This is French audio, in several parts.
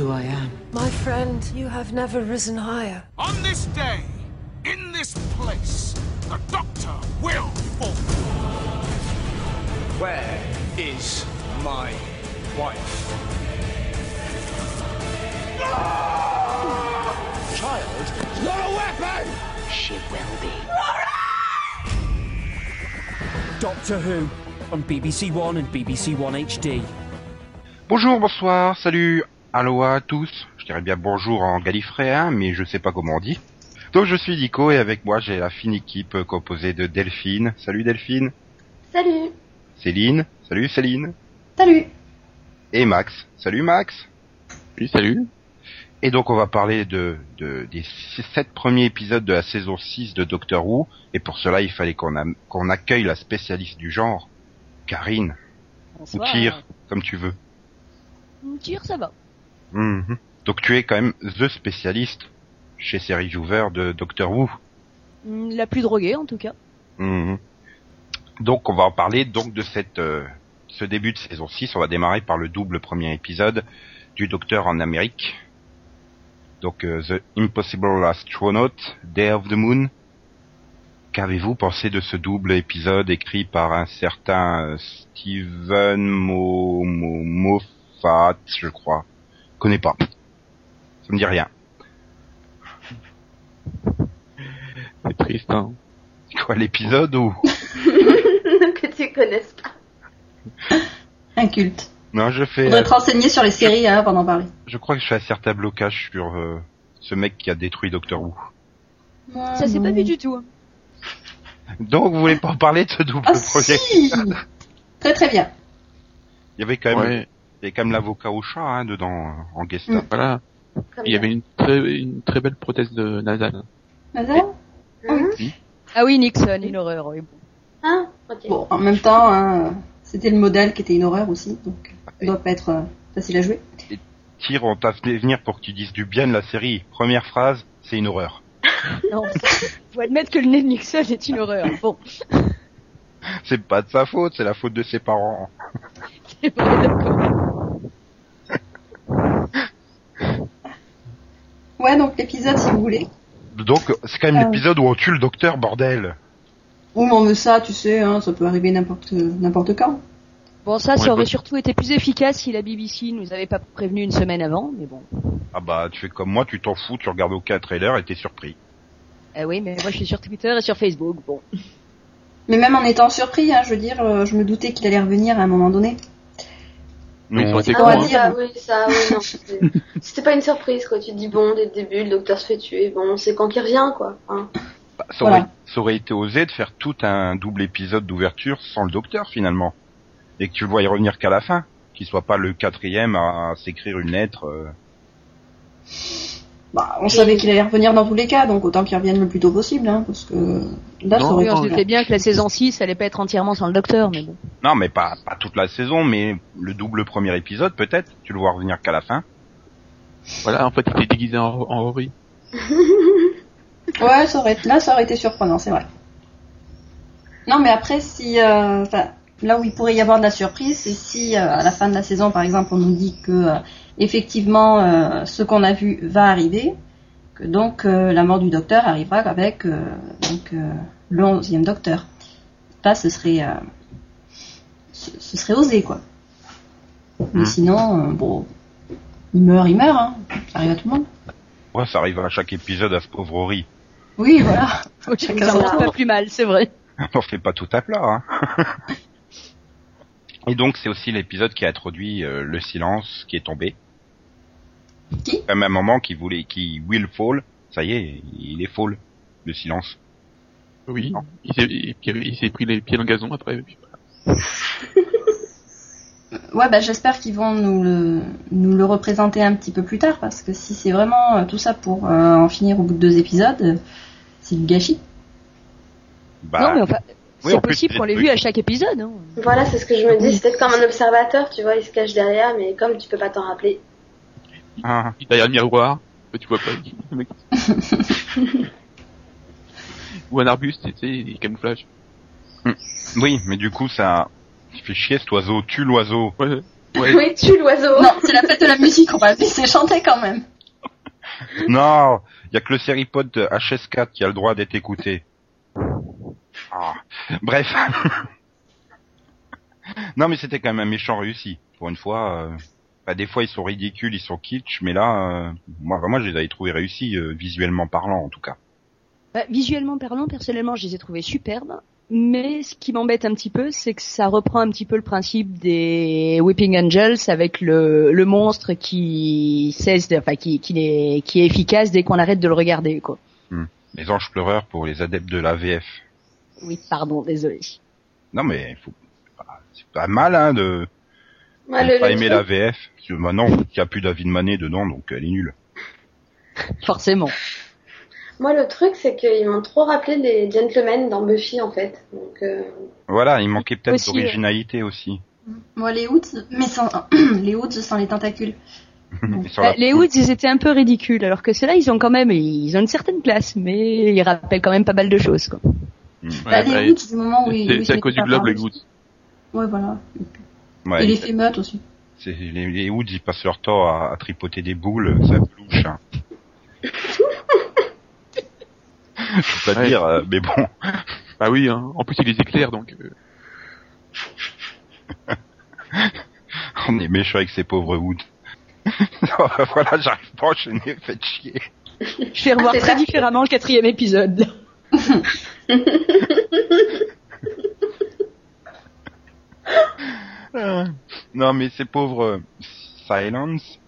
who I am. My friend, you have never risen higher. On this day, in this place, the Doctor will fall. Where is my wife? Child, not a weapon! She will be. Doctor Who on BBC One and BBC One HD. Bonjour, bonsoir, salut, aloha à tous. Je dirais bien bonjour en gallifréen, mais je sais pas comment on dit. Donc je suis Nico et avec moi j'ai la fine équipe composée de Delphine. Salut Delphine. Salut. Céline. Salut Céline. Salut. Et Max. Salut Max. Oui, salut. Et donc on va parler de, de des sept premiers épisodes de la saison 6 de Doctor Who. Et pour cela il fallait qu'on a- qu'on accueille la spécialiste du genre, Karine. Bonsoir. Ou Tire, comme tu veux. Tire, ça va. Mhm. Donc tu es quand même the spécialiste chez Série Viewer de Doctor Who. Mm, La plus droguée, en tout cas. Mhm. Donc on va en parler donc de cette euh, ce début de saison 6. On va démarrer par le double premier épisode du Docteur en Amérique. Donc euh, The Impossible Astronaut, Day of the Moon. Qu'avez-vous pensé de ce double épisode écrit par un certain euh, Steven Mo, Mo- Moffat, je crois. Je connais pas. Ça me dit rien. C'est triste, hein. Quoi l'épisode ou? Que tu connaisses pas. Un culte. Non, je fais. Faudrait te renseigner sur les séries hein, avant d'en parler. Je crois que je fais un certain blocage sur euh, ce mec qui a détruit Doctor Who. Ça s'est pas vu du tout. Donc vous voulez pas en parler de ce double Ah projet? si Très très bien. Il y avait quand même, Ouais. Il y avait quand même l'avocat au chat hein, dedans euh, en guest. Mm. Voilà. Comme Il y avait une très, une très belle prothèse de nasale. Nazar Hein Ah oui, Nixon, une horreur. Oui. Hein Ok. Bon, en même temps, hein, c'était le modèle qui était une horreur aussi, donc ça doit pas être euh, facile à jouer. Tire, on t'a fait venir pour que tu dises du bien de la série. Première phrase, c'est une horreur. Non, faut admettre que le nez de Nixon est une horreur. Bon, C'est pas de sa faute, c'est la faute de ses parents. C'est vrai, d'accord. Ouais, donc l'épisode, si vous voulez. Donc c'est quand même Ah. l'épisode où on tue le docteur, bordel. Ou mais on veut ça, tu sais, hein, ça peut arriver n'importe n'importe quand. Bon, ça, ça aurait bah- surtout été plus efficace si la BBC nous avait pas prévenu une semaine avant, mais bon. Ah bah tu fais comme moi, tu t'en fous, tu regardes aucun trailer et t'es surpris. Ah oui, mais moi je suis sur Twitter et sur Facebook, bon. Mais même en étant surpris, hein, je veux dire, euh, je me doutais qu'il allait revenir à un moment donné. Oui, ça Non, aurait été Ah, Ah ouais, oui, ça, oui, non. c'était- pas une surprise, quoi. Tu te dis, bon, dès le début, le docteur se fait tuer. Bon, on sait quand qu'il revient, quoi. Hein. bah, ça, aurait, Voilà. ça aurait été osé de faire tout un double épisode d'ouverture sans le docteur finalement. Et que tu le vois y revenir qu'à la fin. Qu'il soit pas le quatrième à, s'écrire une lettre. euh. Bah, on savait qu'il allait revenir dans tous les cas, donc autant qu'il revienne le plus tôt possible, hein, parce que là, Non, ça aurait Oui, on doutait bien que la saison 6 allait pas être entièrement sans le docteur, mais bon. Non mais pas, pas toute la saison, mais le double premier épisode peut-être. Tu le vois revenir qu'à la fin. Voilà, en fait, il était déguisé en, en Rory. Ouais, ça aurait, là, ça aurait été surprenant, c'est vrai. Non, mais après, si, euh, là où il pourrait y avoir de la surprise, c'est si euh, à la fin de la saison, par exemple, on nous dit que euh, effectivement, euh, ce qu'on a vu va arriver, que donc euh, la mort du docteur arrivera avec euh, donc euh, le onzième docteur. Là, ce serait, euh, ce, ce serait osé, quoi. Mais Hmm. sinon, euh, bon, il meurt, il meurt, hein. Ça arrive à tout le monde. Ouais, ça arrive à chaque épisode à ce pauvre Rory. Oui, voilà. Ça commence pas plus mal, c'est vrai. On fait pas tout à plat. Hein. Et donc c'est aussi l'épisode qui a introduit euh, le silence qui est tombé. Qui? À un moment qui voulait, qui will fall. Ça y est, il est fall. Le silence. Oui. Non. Il s'est, il, il s'est pris les pieds dans le gazon après. et puis voilà. Ouais, bah, j'espère qu'ils vont nous le, nous le représenter un petit peu plus tard, parce que si c'est vraiment euh, tout ça pour euh, en finir au bout de deux épisodes, c'est du gâchis. Bah, non, mais enfin, oui, c'est en plus, possible qu'on l'ait vu à chaque épisode. Hein. Voilà, c'est ce que je me dis. C'est peut-être comme un observateur, tu vois, il se cache derrière, mais comme tu peux pas t'en rappeler. ah, derrière le miroir. mais Tu vois pas. Ou un arbuste, tu sais, il camouflage. oui, mais du coup ça, il fait chier cet oiseau. Tue l'oiseau. Ouais. Ouais. Oui, tue l'oiseau. Non, c'est la fête de la musique, on va laisser chanter quand même. Non, il y a que le séripode HS4 qui a le droit d'être écouté. Ah. Bref. non, mais c'était quand même un méchant réussi. Pour une fois, euh, bah, des fois ils sont ridicules, ils sont kitsch, mais là, euh, moi vraiment, je les avais trouvés réussis, euh, visuellement parlant en tout cas. Bah, visuellement parlant, personnellement, je les ai trouvés superbes. Mais ce qui m'embête un petit peu, c'est que ça reprend un petit peu le principe des Whipping Angels avec le, le monstre qui cesse, de- enfin qui, qui, est, qui est efficace dès qu'on arrête de le regarder. Quoi. Les anges pleureurs pour les adeptes de la VF. Oui, pardon, désolé. Non mais faut... c'est pas mal hein de le- pas aimer la VF. Parce que maintenant, il y a plus David Manet dedans, donc elle est nulle. Forcément. Moi, le truc, c'est qu'ils m'ont trop rappelé les gentlemen dans Buffy, en fait. Donc, euh, Voilà, il manquait peut-être d'originalité aussi. Moi, les hoods, mais sans, les hoods sans les tentacules. Bah, les Woods, ils étaient un peu ridicules, alors que ceux-là, ils ont quand même, ils ont une certaine classe, mais ils rappellent quand même pas mal de choses. Quoi. Bah, les du moment où ils. où C'est à se cause du globe, les gouttes. Ouais, voilà. Ouais, Et les fémeutes aussi. les, les Woods, ils passent leur temps à, à tripoter des boules, ça plouche. Hein. Peux pas Ouais. dire, euh, mais bon. Bah oui, hein. en plus il les éclaire, donc... euh, On est méchant avec ces pauvres Woods. voilà, j'arrive pas à enchaîner, faites chier. Je vais revoir c'est très ça. différemment le quatrième épisode. Euh, non, mais ces pauvres euh, Silence,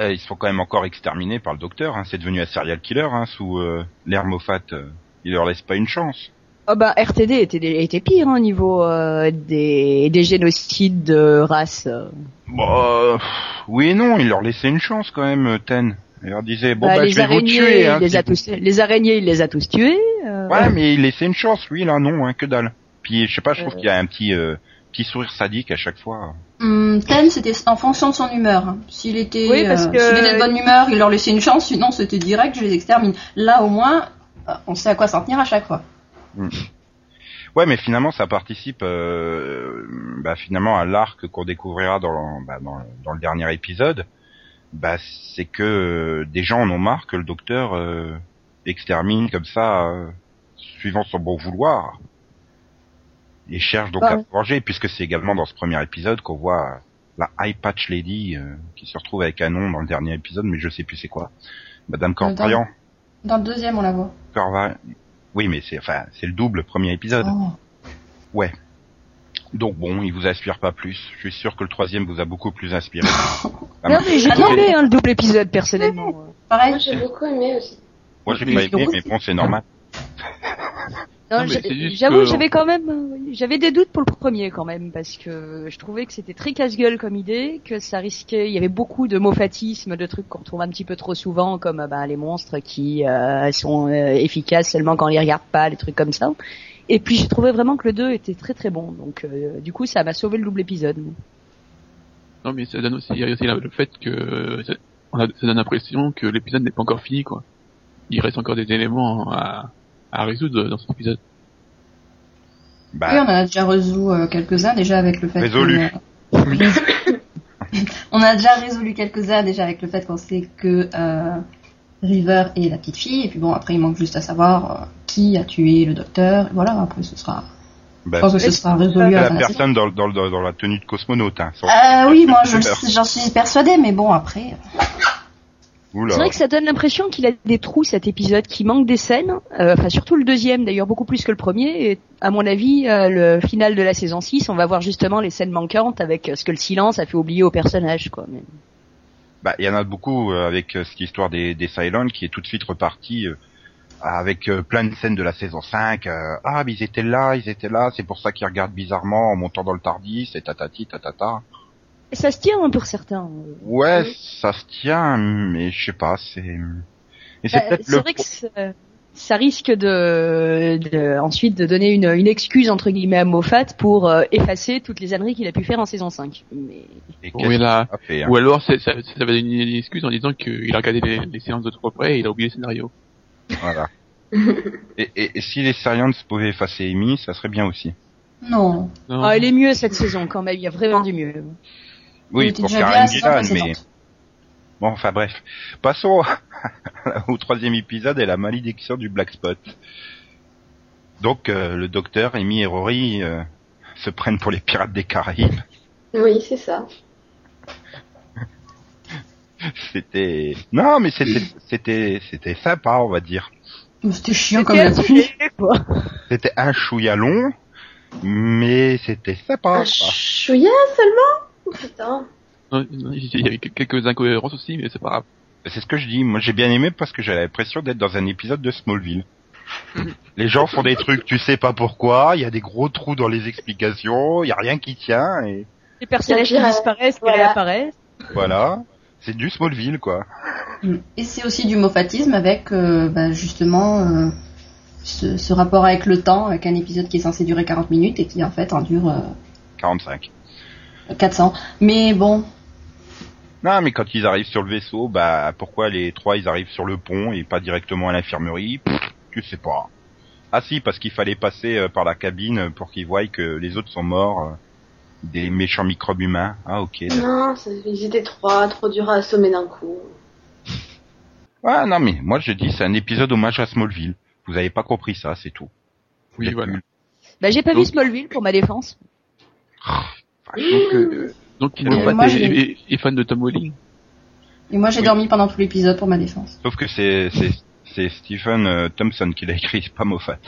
euh, ils se font quand même encore exterminés par le docteur. Hein. C'est devenu un serial killer hein, sous euh, l'ère Moffat. il leur laisse pas une chance. Oh bah RTD était, était pire hein, au niveau euh, des, des génocides de race. euh, oui et non, il leur laissait une chance quand même, Ten. Il leur disait bon Bah, bah les je vais vous araignées, tuer. Hein, les a tous, les araignées, il les a tous tués. euh. Ouais, mais il laissait une chance, lui là non, hein, que dalle. Puis je sais pas, je trouve Euh. qu'il y a un petit euh, petit sourire sadique à chaque fois. Hum, Ten, c'était en fonction de son humeur. S'il était, Oui, parce euh, que- s'il était de bonne humeur, il leur laissait une chance, sinon c'était direct, je les extermine. Là, au moins, euh, on sait à quoi s'en tenir à chaque fois. Ouais, mais finalement, ça participe, euh, bah, finalement, à l'arc qu'on découvrira dans, bah, dans, dans le dernier épisode. Bah, c'est que euh, des gens en ont marre que le docteur euh, extermine comme ça, euh, suivant son bon vouloir, et cherche donc à Ouais. venger, puisque c'est également dans ce premier épisode qu'on voit la High Patch Lady euh, qui se retrouve avec un nom dans le dernier épisode, mais je sais plus c'est quoi. Madame Corvarian. Dans le deuxième, on la voit. Corva- Oui, mais c'est enfin c'est le double premier épisode. Oh. Ouais. Donc bon, il vous inspire pas plus. Je suis sûr que le troisième vous a beaucoup plus inspiré. Non mais j'ai Ah non, aimé hein, le double épisode personnellement. Pareil. moi, j'ai beaucoup aimé aussi. Moi j'ai pas aimé, mais bon c'est normal. Non, Non, mais j'ai- c'est juste J'avoue, que- j'avais quand même, j'avais des doutes pour le premier quand même parce que je trouvais que c'était très casse-gueule comme idée, que ça risquait, il y avait beaucoup de mophatisme, de trucs qu'on retrouve un petit peu trop souvent, comme ben, les monstres qui euh, sont euh, efficaces seulement quand on les regarde pas, les trucs comme ça. Et puis j'ai trouvé vraiment que le 2 était très très bon, donc euh, du coup ça m'a sauvé le double épisode. Non mais ça donne aussi, il y a aussi le fait que ça, on a, ça donne l'impression que l'épisode n'est pas encore fini quoi. Il reste encore des éléments à, à résoudre dans cet épisode. Bah, Oui, on en a déjà résolu euh, quelques-uns déjà avec le fait. Résolu. qu'on, euh, on a déjà résolu quelques-uns déjà avec le fait qu'on sait que euh, River est la petite fille et puis bon après il manque juste à savoir euh, qui a tué le docteur. Et voilà après ce sera. je pense que ce sera résolu à la personne dans, dans, dans, dans la tenue de cosmonaute. Hein, Euh, oui, moi j'en suis persuadée, mais bon après. Oula. C'est vrai que ça donne l'impression qu'il a des trous cet épisode, qui manque des scènes, euh, enfin surtout le deuxième d'ailleurs beaucoup plus que le premier. Et à mon avis, euh, le final de la saison 6, on va voir justement les scènes manquantes avec euh, ce que le silence a fait oublier aux personnages. Quoi. Mais- Bah, il y en a beaucoup euh, avec euh, cette histoire des, des Cylons qui est tout de suite reparti euh, avec euh, plein de scènes de la saison 5. euh, ah, mais ils étaient là, ils étaient là, c'est pour ça qu'ils regardent bizarrement en montant dans le Tardis, et tatati, tatata. Et ça se tient hein, pour certains. Ouais, ça se tient, mais je sais pas, c'est... Et c'est Bah, peut-être le... vrai que ça, risque de, de- ensuite de donner une, une excuse entre guillemets à Moffat pour euh, effacer toutes les âneries qu'il a pu faire en saison 5. Mais Oui là. qu'il a fait, hein Ou alors ça, ça va donner une excuse en disant qu'il a regardé les, les séances de trop près et il a oublié le scénario. Voilà. et, et, et si les Syrians pouvaient effacer Amy, ça serait bien aussi. Non. Non. Ah, elle est mieux cette saison quand même. Il y a vraiment du mieux. Oui, pour Karen Gillan, mais bon, enfin bref. Passons au troisième épisode et la malédiction du Black Spot. Donc euh, le docteur, Amy et Rory euh, se prennent pour les pirates des Caraïbes. Oui, c'est ça. C'était non, mais c'était c'était c'était sympa, on va dire. C'était chiant comme la. C'était un chouïa long, mais c'était sympa. Un chouïa seulement? Putain. Il y avait quelques incohérences aussi, mais c'est pas grave. C'est ce que je dis. Moi, j'ai bien aimé parce que j'ai l'impression d'être dans un épisode de Smallville. Les gens font des trucs, tu sais pas pourquoi. Il y a des gros trous dans les explications. Il y a rien qui tient et Les personnages qui a- disparaissent, qui voilà. réapparaissent. voilà. C'est du Smallville, quoi. Et c'est aussi du moffatisme avec euh, bah, justement euh, ce, ce rapport avec le temps, avec un épisode qui est censé durer 40 minutes et qui en fait en dure 45. Euh, 400. Mais bon, Non, mais quand ils arrivent sur le vaisseau, bah pourquoi les trois ils arrivent sur le pont et pas directement à l'infirmerie? Tu sais pas. Ah si, parce qu'il fallait passer euh, par la cabine pour qu'ils voient que les autres sont morts, euh, des méchants microbes humains. Ah ok. Non, ils étaient trois, trop durs à assommer d'un coup. Ah non mais moi je dis c'est un épisode hommage à Smallville. Vous avez pas compris ça, c'est tout. Oui, voilà. Bah, j'ai pas vu Smallville pour ma défense. Donc, euh, donc Euh, Moffat moi, est, fan de Tom Welling. et moi j'ai Oui. dormi pendant tout l'épisode pour ma défense. Sauf que c'est c'est c'est Stephen euh, Thompson qui l'a écrit, pas Moffat.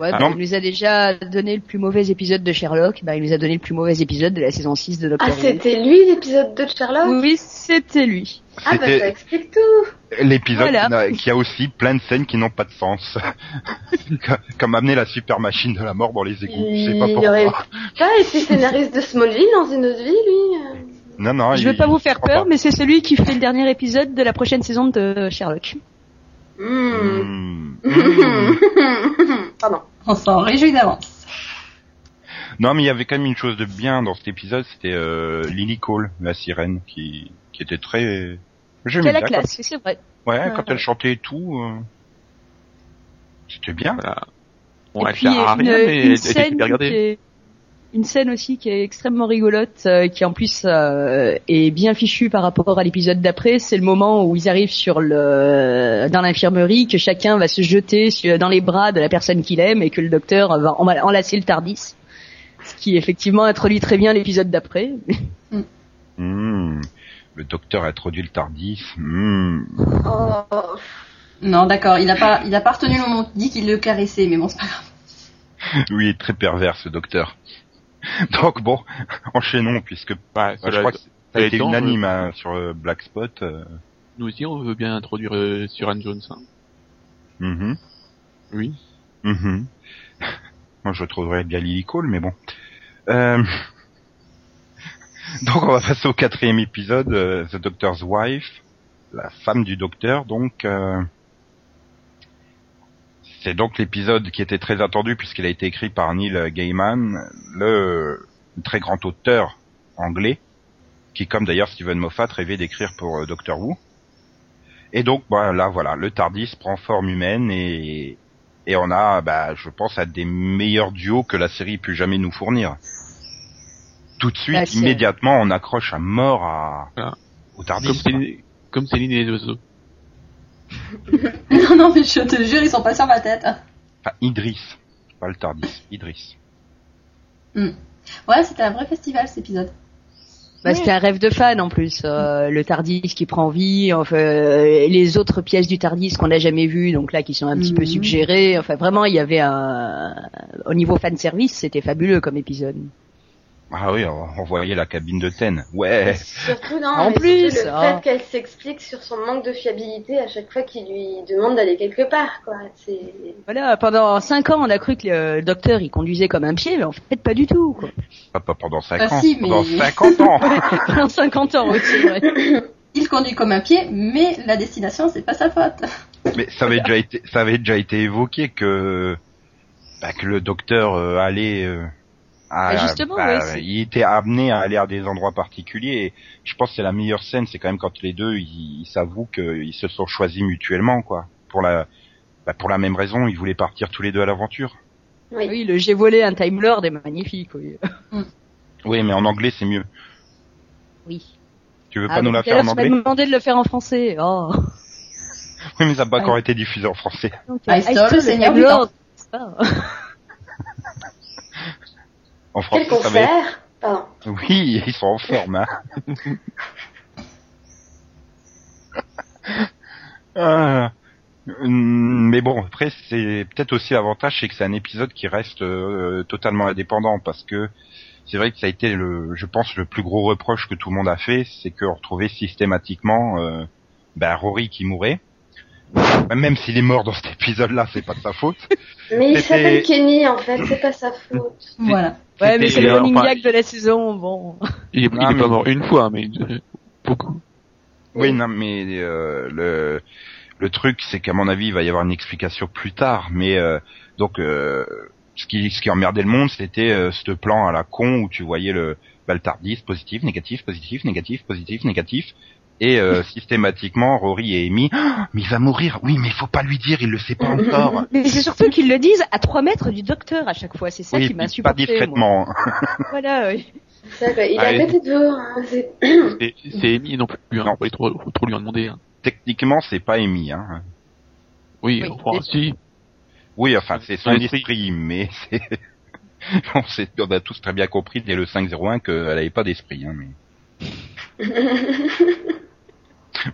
Ouais, Ah, bah, il nous a déjà donné le plus mauvais épisode de Sherlock. Bah, il nous a donné le plus mauvais épisode de la saison 6 de Doctor Ah, Who. c'était lui l'épisode 2 de Sherlock? Oui, c'était lui. Ah, bah ça explique tout. L'épisode Voilà. qui, a aussi plein de scènes qui n'ont pas de sens. Comme- amener la super machine de la mort dans les égouts. Je sais pas Il pourquoi. aurait pas été scénariste de Smallville dans une autre vie, lui. euh. Non, non, Je il- veux pas vous faire peur, pas. mais c'est celui qui fait le dernier épisode de la prochaine saison de Sherlock. Hmm. Hmm. Pardon. On s'en réjouit d'avance. Non, mais il y avait quand même une chose de bien dans cet épisode, c'était euh, Lily Cole, la sirène, qui, qui était très... Quelle la bien classe, c'est vrai. Quand... Ouais, Ouais, quand ouais. elle chantait et tout, euh, c'était bien. Voilà. Bon, Et elle puis, sert à une, rien, mais elle était qui regardée. est, une scène aussi qui est extrêmement rigolote, euh, qui en plus euh, est bien fichue par rapport à l'épisode d'après. C'est le moment où ils arrivent sur le dans l'infirmerie, que chacun va se jeter sur- dans les bras de la personne qu'il aime et que le docteur va en- enlacer le Tardis. Ce qui effectivement introduit très bien l'épisode d'après. Hmm. Le docteur a introduit le Tardis. Hmm. Oh. Non, d'accord, il a pas, il a pas retenu le moment. Il dit qu'il le caressait, mais bon, c'est pas grave. Oui, il est très pervers ce docteur. Donc bon, enchaînons puisque bah, je crois que ça a été unanime euh, hein, sur euh, Black Spot. euh, Nous aussi, on veut bien introduire euh, Suran Jones. Hein. mhm, Oui. mhm. Moi, je trouverais bien Lily Cole, mais bon. Euh, Donc, on va passer au quatrième épisode, The Doctor's Wife, la femme du docteur. Donc, euh, c'est donc l'épisode qui était très attendu puisqu'il a été écrit par Neil Gaiman, le très grand auteur anglais, qui, comme d'ailleurs Steven Moffat, rêvait d'écrire pour euh, Doctor Who. Et donc, bah, là, voilà, le Tardis prend forme humaine et et on a, bah, je pense, à des meilleurs duos que la série pu jamais nous fournir. Tout de suite, Ah, c'est- immédiatement, on accroche à mort à, Voilà. au Comme Tardis. Céline, comme Céline et les oiseaux. non, non, mais je te jure, ils sont pas sur ma tête. Enfin, Idris, pas le Tardis, Idris. Ouais, c'était un vrai festival cet épisode. Bah, C'était un rêve de fan en plus. euh, le Tardis qui prend vie, enfin euh, les autres pièces du Tardis qu'on n'a jamais vues, donc là qui sont un petit peu Mhm. suggérées. Enfin vraiment, il y avait un au niveau fan service, c'était fabuleux comme épisode. Ah oui, on, voyait la cabine de Ten. Ouais. Surtout, non, En plus, surtout le ah. fait qu'elle s'explique sur son manque de fiabilité à chaque fois qu'il lui demande d'aller quelque part, quoi. C'est... Voilà, pendant cinq ans, on a cru que le docteur il conduisait comme un pied, mais en fait pas du tout. Quoi. Pas, pas pendant 5 Ah, ans, si, mais- pendant 50 ans. Pendant 50 ans, c'est vrai. Il conduit comme un pied, mais la destination, c'est pas sa faute. Mais ça avait déjà été, ça avait déjà été évoqué que, bah, que le docteur euh, allait, euh, à- Bah, justement, bah, ouais, il était amené à aller à des endroits particuliers. Et je pense que c'est la meilleure scène, c'est quand même quand les deux ils, ils s'avouent qu'ils se sont choisis mutuellement, quoi. Pour la, bah, pour la même raison, ils voulaient partir tous les deux à l'aventure. Oui. Oui, le j'ai volé un Time Lord est magnifique. Oui. Oui, mais en anglais c'est mieux. oui. Tu veux Ah, pas nous la faire en tu m'as anglais demandé de le faire en français. Oh. Oui, mais ça n'a pas Ouais. encore été diffusé en français. Donc, I I stole stole le Seigneur Lord. En Quel français, ça va être... concert. Oui, ils sont en forme, hein. Ah. Hum, mais bon, après, c'est peut-être aussi l'avantage, c'est que c'est un épisode qui reste euh, totalement indépendant, parce que c'est vrai que ça a été, le, je pense, le plus gros reproche que tout le monde a fait, c'est qu'on retrouvait systématiquement euh, ben, Rory qui mourait. Même s'il est mort dans cet épisode-là, c'est pas de sa faute. Mais il s'appelle Kenny en fait, c'est pas sa faute. Voilà. Ouais, mais c'est le running enfin, gag de la saison. Bon. Il est, il Non, est mais- pas mort une fois, mais beaucoup. Oui, non, mais euh, le le truc, c'est qu'à mon avis, il va y avoir une explication plus tard. Mais euh, donc, euh, ce qui ce qui emmerdait le monde, c'était euh, ce plan à la con où tu voyais le bah, le Tardis positif, négatif, positif, négatif, positif, négatif. Et euh, systématiquement, Rory et Amy, Ah, mais il va mourir. Oui, mais il faut pas lui dire, il le sait pas encore. Mais c'est surtout qu'ils le disent à 3 mètres du docteur à chaque fois. C'est ça oui, qui m'a pas discrètement. Voilà. Oui. C'est ça, quoi. Il est Allez. à côté de vous. hein, c'est- C'est Amy non plus, hein. Non. Faut pas trop, faut trop lui en demander. Hein. Techniquement, c'est pas Amy. Hein. Oui, Oui, enfin, si. Oui, enfin, c'est son esprit, esprit. mais c'est... on, sait- on a tous très bien compris dès le 501 qu'elle avait pas d'esprit. Hein, mais...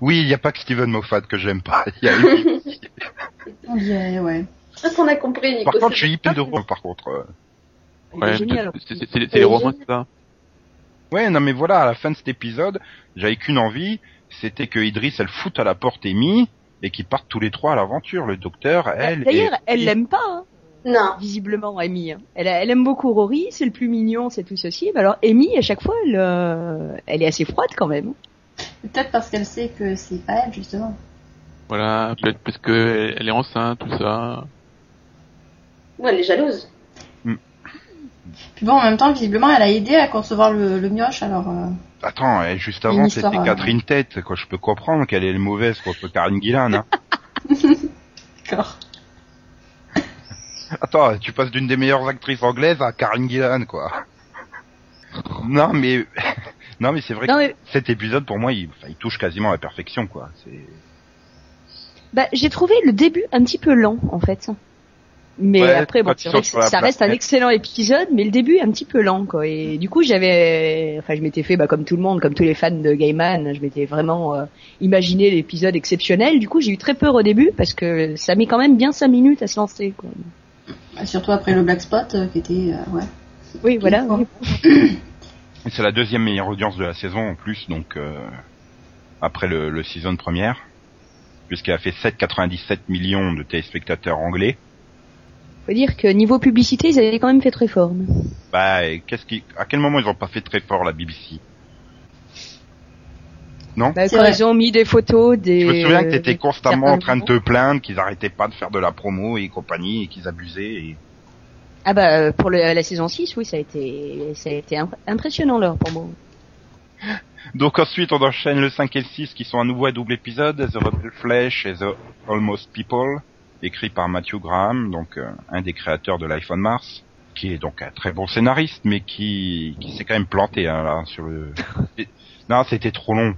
oui, il n'y a pas que Steven Moffat que j'aime pas. Il y a lui. On dirait, ouais. Pense qu'on a compris, Nico. par contre, je suis hyper heureux, par contre. Ouais, c'est les romans, c'est ça? Ouais, non, mais voilà, à la fin de cet épisode, j'avais qu'une envie, c'était que Idris, elle foute à la porte Amy, et qu'ils partent tous les trois à l'aventure, le docteur, elle... D'ailleurs, et- elle l'aime pas. Hein. Non. visiblement Amy. hein. Elle, elle aime beaucoup Rory, c'est le plus mignon, c'est tout ceci. Mais alors Amy, à chaque fois, elle, euh, elle est assez froide quand même. Peut-être parce qu'elle sait que c'est pas elle, justement. Voilà, peut-être parce que elle est enceinte, tout ça. Ouais, elle est jalouse. Puis bon, en même temps, visiblement, elle a aidé à concevoir le, le mioche, alors... euh, Attends, eh, juste avant, c'était euh, Catherine Tête, quoi. Je peux comprendre qu'elle est mauvaise contre Karen Gillan, hein. D'accord. Attends, tu passes d'une des meilleures actrices anglaises à Karen Gillan, quoi. Non, mais... Non, mais c'est vrai Non, que mais, cet épisode, pour moi, il, enfin, il touche quasiment à la perfection, quoi. Bah, j'ai trouvé le début un petit peu lent, en fait. Mais Ouais, après, bon, c'est vrai que ça reste un excellent épisode, mais le début est un petit peu lent, quoi. Et du coup, j'avais, enfin, je m'étais fait, bah, comme tout le monde, comme tous les fans de Gaiman, je m'étais vraiment euh, imaginé l'épisode exceptionnel. Du coup, j'ai eu très peur au début parce que ça met quand même bien cinq minutes à se lancer, quoi. Surtout après le Black Spot, euh, qui était... euh, ouais. Oui, voilà. Oui. Et c'est la deuxième meilleure audience de la saison, en plus, donc... euh, Après le, le season première. Puisqu'elle a fait 7,97 millions de téléspectateurs anglais. Faut dire que niveau publicité, ils avaient quand même fait très fort. Bah, qu'est-ce qui... À quel moment ils ont pas fait très fort, la BBC Non? Bah, quand vrai. ils ont mis des photos des. Je me souviens que euh, t'étais constamment en train de te plaindre qu'ils arrêtaient pas de faire de la promo et compagnie et qu'ils abusaient. Et... Ah bah euh, pour le- la saison 6, oui, ça a été ça a été imp- impressionnant leur pour moi. Donc ensuite on enchaîne le 5 et le 6 qui sont à nouveau à double épisode, The Rebel Flesh et The Almost People, écrit par Matthew Graham, donc euh, un des créateurs de Life on Mars, qui est donc un très bon scénariste, mais qui, qui s'est quand même planté hein, là sur le. Non, c'était trop long.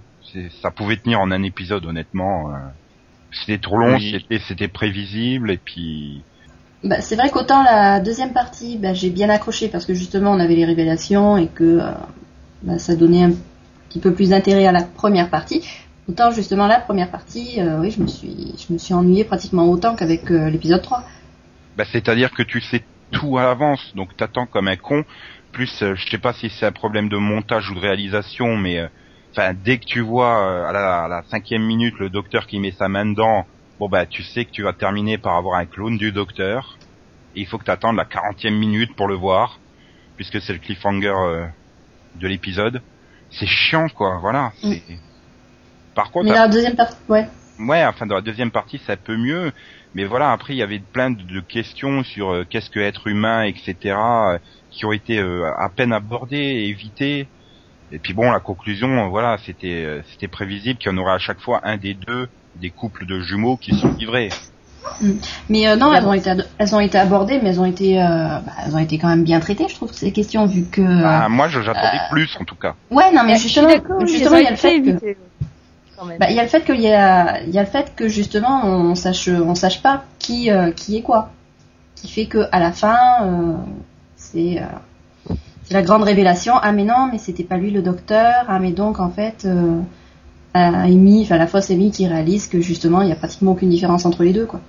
Ça pouvait tenir en un épisode honnêtement. euh. C'était trop long, Oui. c'était prévisible et puis. Bah, c'est vrai qu'autant la deuxième partie, bah, j'ai bien accroché parce que justement on avait les révélations et que euh, bah, ça donnait un petit peu plus d'intérêt à la première partie. Autant justement la première partie, euh, oui, je me suis, je me suis ennuyé pratiquement autant qu'avec euh, l'épisode 3. Bah, c'est-à-dire que tu sais tout à l'avance, donc t'attends comme un con. Plus, je sais pas si c'est un problème de montage ou de réalisation, mais enfin, dès que tu vois à, la, à la cinquième minute le docteur qui met sa main dedans, bon bah tu sais que tu vas terminer par avoir un clone du docteur. Et il faut que t'attendes la quarantième minute pour le voir, puisque c'est le cliffhanger euh, de l'épisode. C'est chiant, quoi. Voilà. Mm. c'est- Par contre, Mais la deuxième partie, ouais. Ouais, enfin dans la deuxième partie c'est un peu mieux, mais voilà après il y avait plein de, questions sur euh, qu'est-ce que être humain, etc. euh, qui ont été euh, à peine abordées et évitées. Et puis bon la conclusion, voilà c'était euh, c'était prévisible qu'il y en aurait à chaque fois un des deux des couples de jumeaux qui se livrés. Mais euh, non, elles ont été elles ont été abordées, mais elles ont été euh, bah, elles ont été quand même bien traitées, je trouve ces questions vu que. Ah, moi, je- j'attendais plus, en tout cas. Ouais, non, mais justement, il y a le fait que. Bah, il y a le fait qu'il y a, il y a le fait que justement on sache, on sache pas qui, euh, qui est quoi, qui fait que à la fin, euh, c'est, euh, c'est la grande révélation. Ah mais non, mais c'était pas lui le docteur. Ah mais donc en fait, euh, euh, Amy, enfin la fausse Amy qui réalise que justement il y a pratiquement aucune différence entre les deux quoi.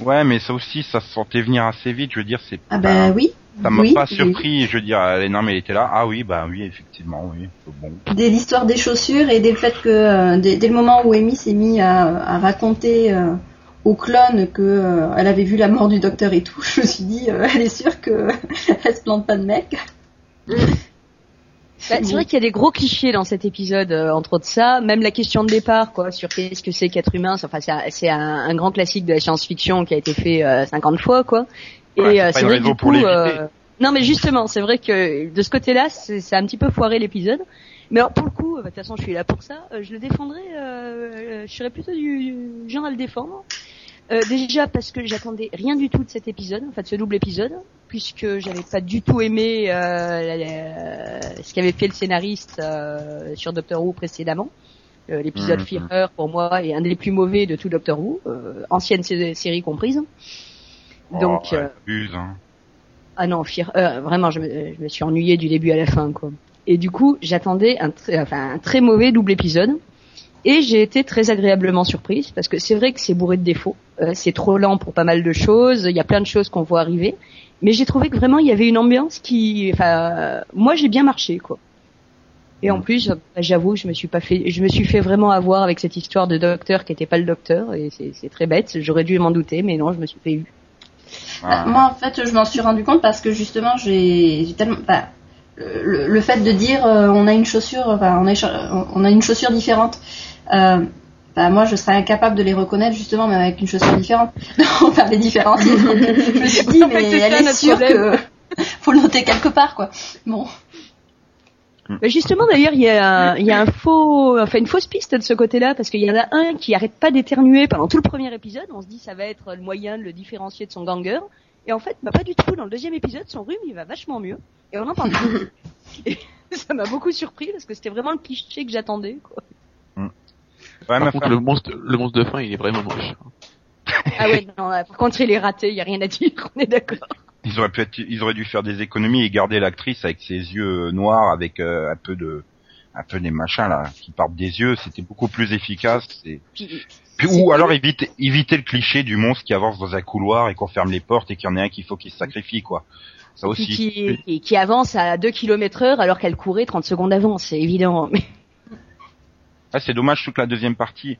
Ouais, mais ça aussi, ça se sentait venir assez vite. Je veux dire, c'est. Ah bah oui. Ça m'a oui, pas oui. surpris. Je veux dire, elle, non, mais elle était là. Ah oui, bah oui, effectivement, oui. Bon. Dès l'histoire des chaussures et dès le fait que euh, dès, dès le moment où Amy s'est mis à, à raconter euh, au clone que euh, elle avait vu la mort du docteur et tout, je me suis dit euh, elle est sûre que elle se plante pas de mec. Bah, c'est vrai qu'il y a des gros clichés dans cet épisode, euh, entre autres ça. Même la question de départ, quoi, sur qu'est-ce que c'est qu'être humain. Enfin, c'est un, grand classique de la science-fiction qui a été fait euh, 50 fois, quoi. Et Ouais, c'est euh, c'est vrai que du coup, euh, non, mais justement, c'est vrai que de ce côté-là, c'est un petit peu foiré l'épisode. Mais alors, pour le coup, euh, bah, de toute façon, je suis là pour ça. euh, je le défendrai. Euh, je serais plutôt du genre à le défendre. Euh, déjà parce que j'attendais rien du tout de cet épisode, en fait, de ce double épisode, puisque j'avais pas du tout aimé euh, la- la- ce qu'avait fait le scénariste euh, sur Doctor Who précédemment. Euh, L'épisode. Fearer pour moi est un des plus mauvais de tout Doctor Who, euh, ancienne sé- série comprise. Donc Oh, euh, abuse, hein. ah non, Fear, vraiment, je me, je me suis ennuyée du début à la fin, quoi. Et du coup, j'attendais un, très- enfin, un très mauvais double épisode. Et j'ai été très agréablement surprise parce que c'est vrai que c'est bourré de défauts. Euh, c'est trop lent pour pas mal de choses. Il y a plein de choses qu'on voit arriver. Mais j'ai trouvé que vraiment il y avait une ambiance qui, enfin, moi j'ai bien marché, quoi. Et en plus, euh, j'avoue, je me suis pas fait, je me suis fait vraiment avoir avec cette histoire de docteur qui était pas le docteur et c'est très bête. J'aurais dû m'en douter, mais non, je me suis fait eu. Ah. Bah, Moi en fait je m'en suis rendu compte parce que justement j'ai tellement, enfin, le, le fait de dire euh, on a une chaussure, enfin, on a, on a une chaussure différente. Euh, bah, moi, je serais incapable de les reconnaître justement, même avec une chaussure différente. Non, enfin, les différences. je me suis dit, En fait, mais c'est ça, elle est sûre problème. que faut le noter quelque part, quoi. Bon. Mais justement, d'ailleurs, il y a, y a un faux, enfin une fausse piste de ce côté-là, parce qu'il y en a un qui arrête pas d'éternuer pendant tout le premier épisode. On se dit ça va être le moyen de le différencier de son ganger. Et en fait, bah, pas du tout. Dans le deuxième épisode, son rhume, il va vachement mieux. Et on en parle plus. Ça m'a beaucoup surpris parce que c'était vraiment le cliché que j'attendais. quoi. Ouais, Par contre, le monstre, le monstre de fin, il est vraiment moche. Ah ouais, non, là, par contre, il est raté. Il y a rien à dire. On est d'accord. Ils auraient pu être- ils auraient dû faire des économies et garder l'actrice avec ses yeux noirs, avec euh, un peu de, un peu des machins là qui partent des yeux. C'était beaucoup plus efficace. Et... Ou alors éviter, éviter le cliché du monstre qui avance dans un couloir et qu'on ferme les portes et qu'il y en ait un qu'il faut qu'il se sacrifie quoi. Ça aussi. qui, qui, qui avance à 2 km heure alors qu'elle courait 30 secondes avant. C'est évident. Mais Ah, c'est dommage toute la deuxième partie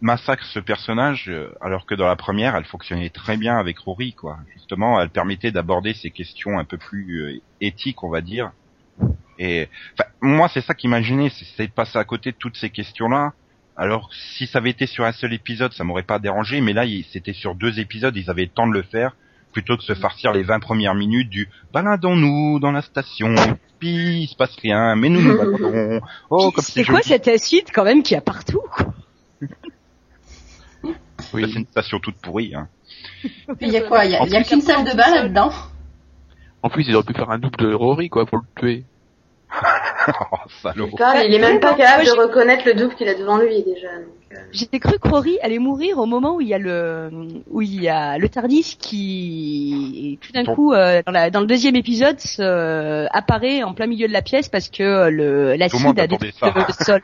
massacre ce personnage euh, alors que dans la première elle fonctionnait très bien avec Rory quoi. Justement, elle permettait d'aborder ces questions un peu plus euh, éthiques on va dire. Et moi c'est ça qui m'a gêné, c'est de passer à côté de toutes ces questions-là. Alors si ça avait été sur un seul épisode, ça m'aurait pas dérangé, mais là c'était sur deux épisodes, ils avaient le temps de le faire plutôt que de se farcir les 20 premières minutes du baladons-nous dans la station, puis il se passe rien, mais nous nous. Oh comme c'est quoi cet acide quand même qu'il y a partout quoi Oui. C'est une station toute pourrie. Hein. Puis il y a quoi? Il y a, qu'une salle de bain là-dedans? En plus, ils auraient pu faire un double de Rory, quoi, pour le tuer. Oh, salaud. Il est même pas capable de j'ai- reconnaître le double qu'il a devant lui déjà. euh. J'ai cru que Rory allait mourir au moment où il y a le où il y a le Tardis qui tout d'un Bon. coup euh, dans, la- dans le deuxième épisode euh, apparaît en plein milieu de la pièce parce que le l'acide a détruit le sol.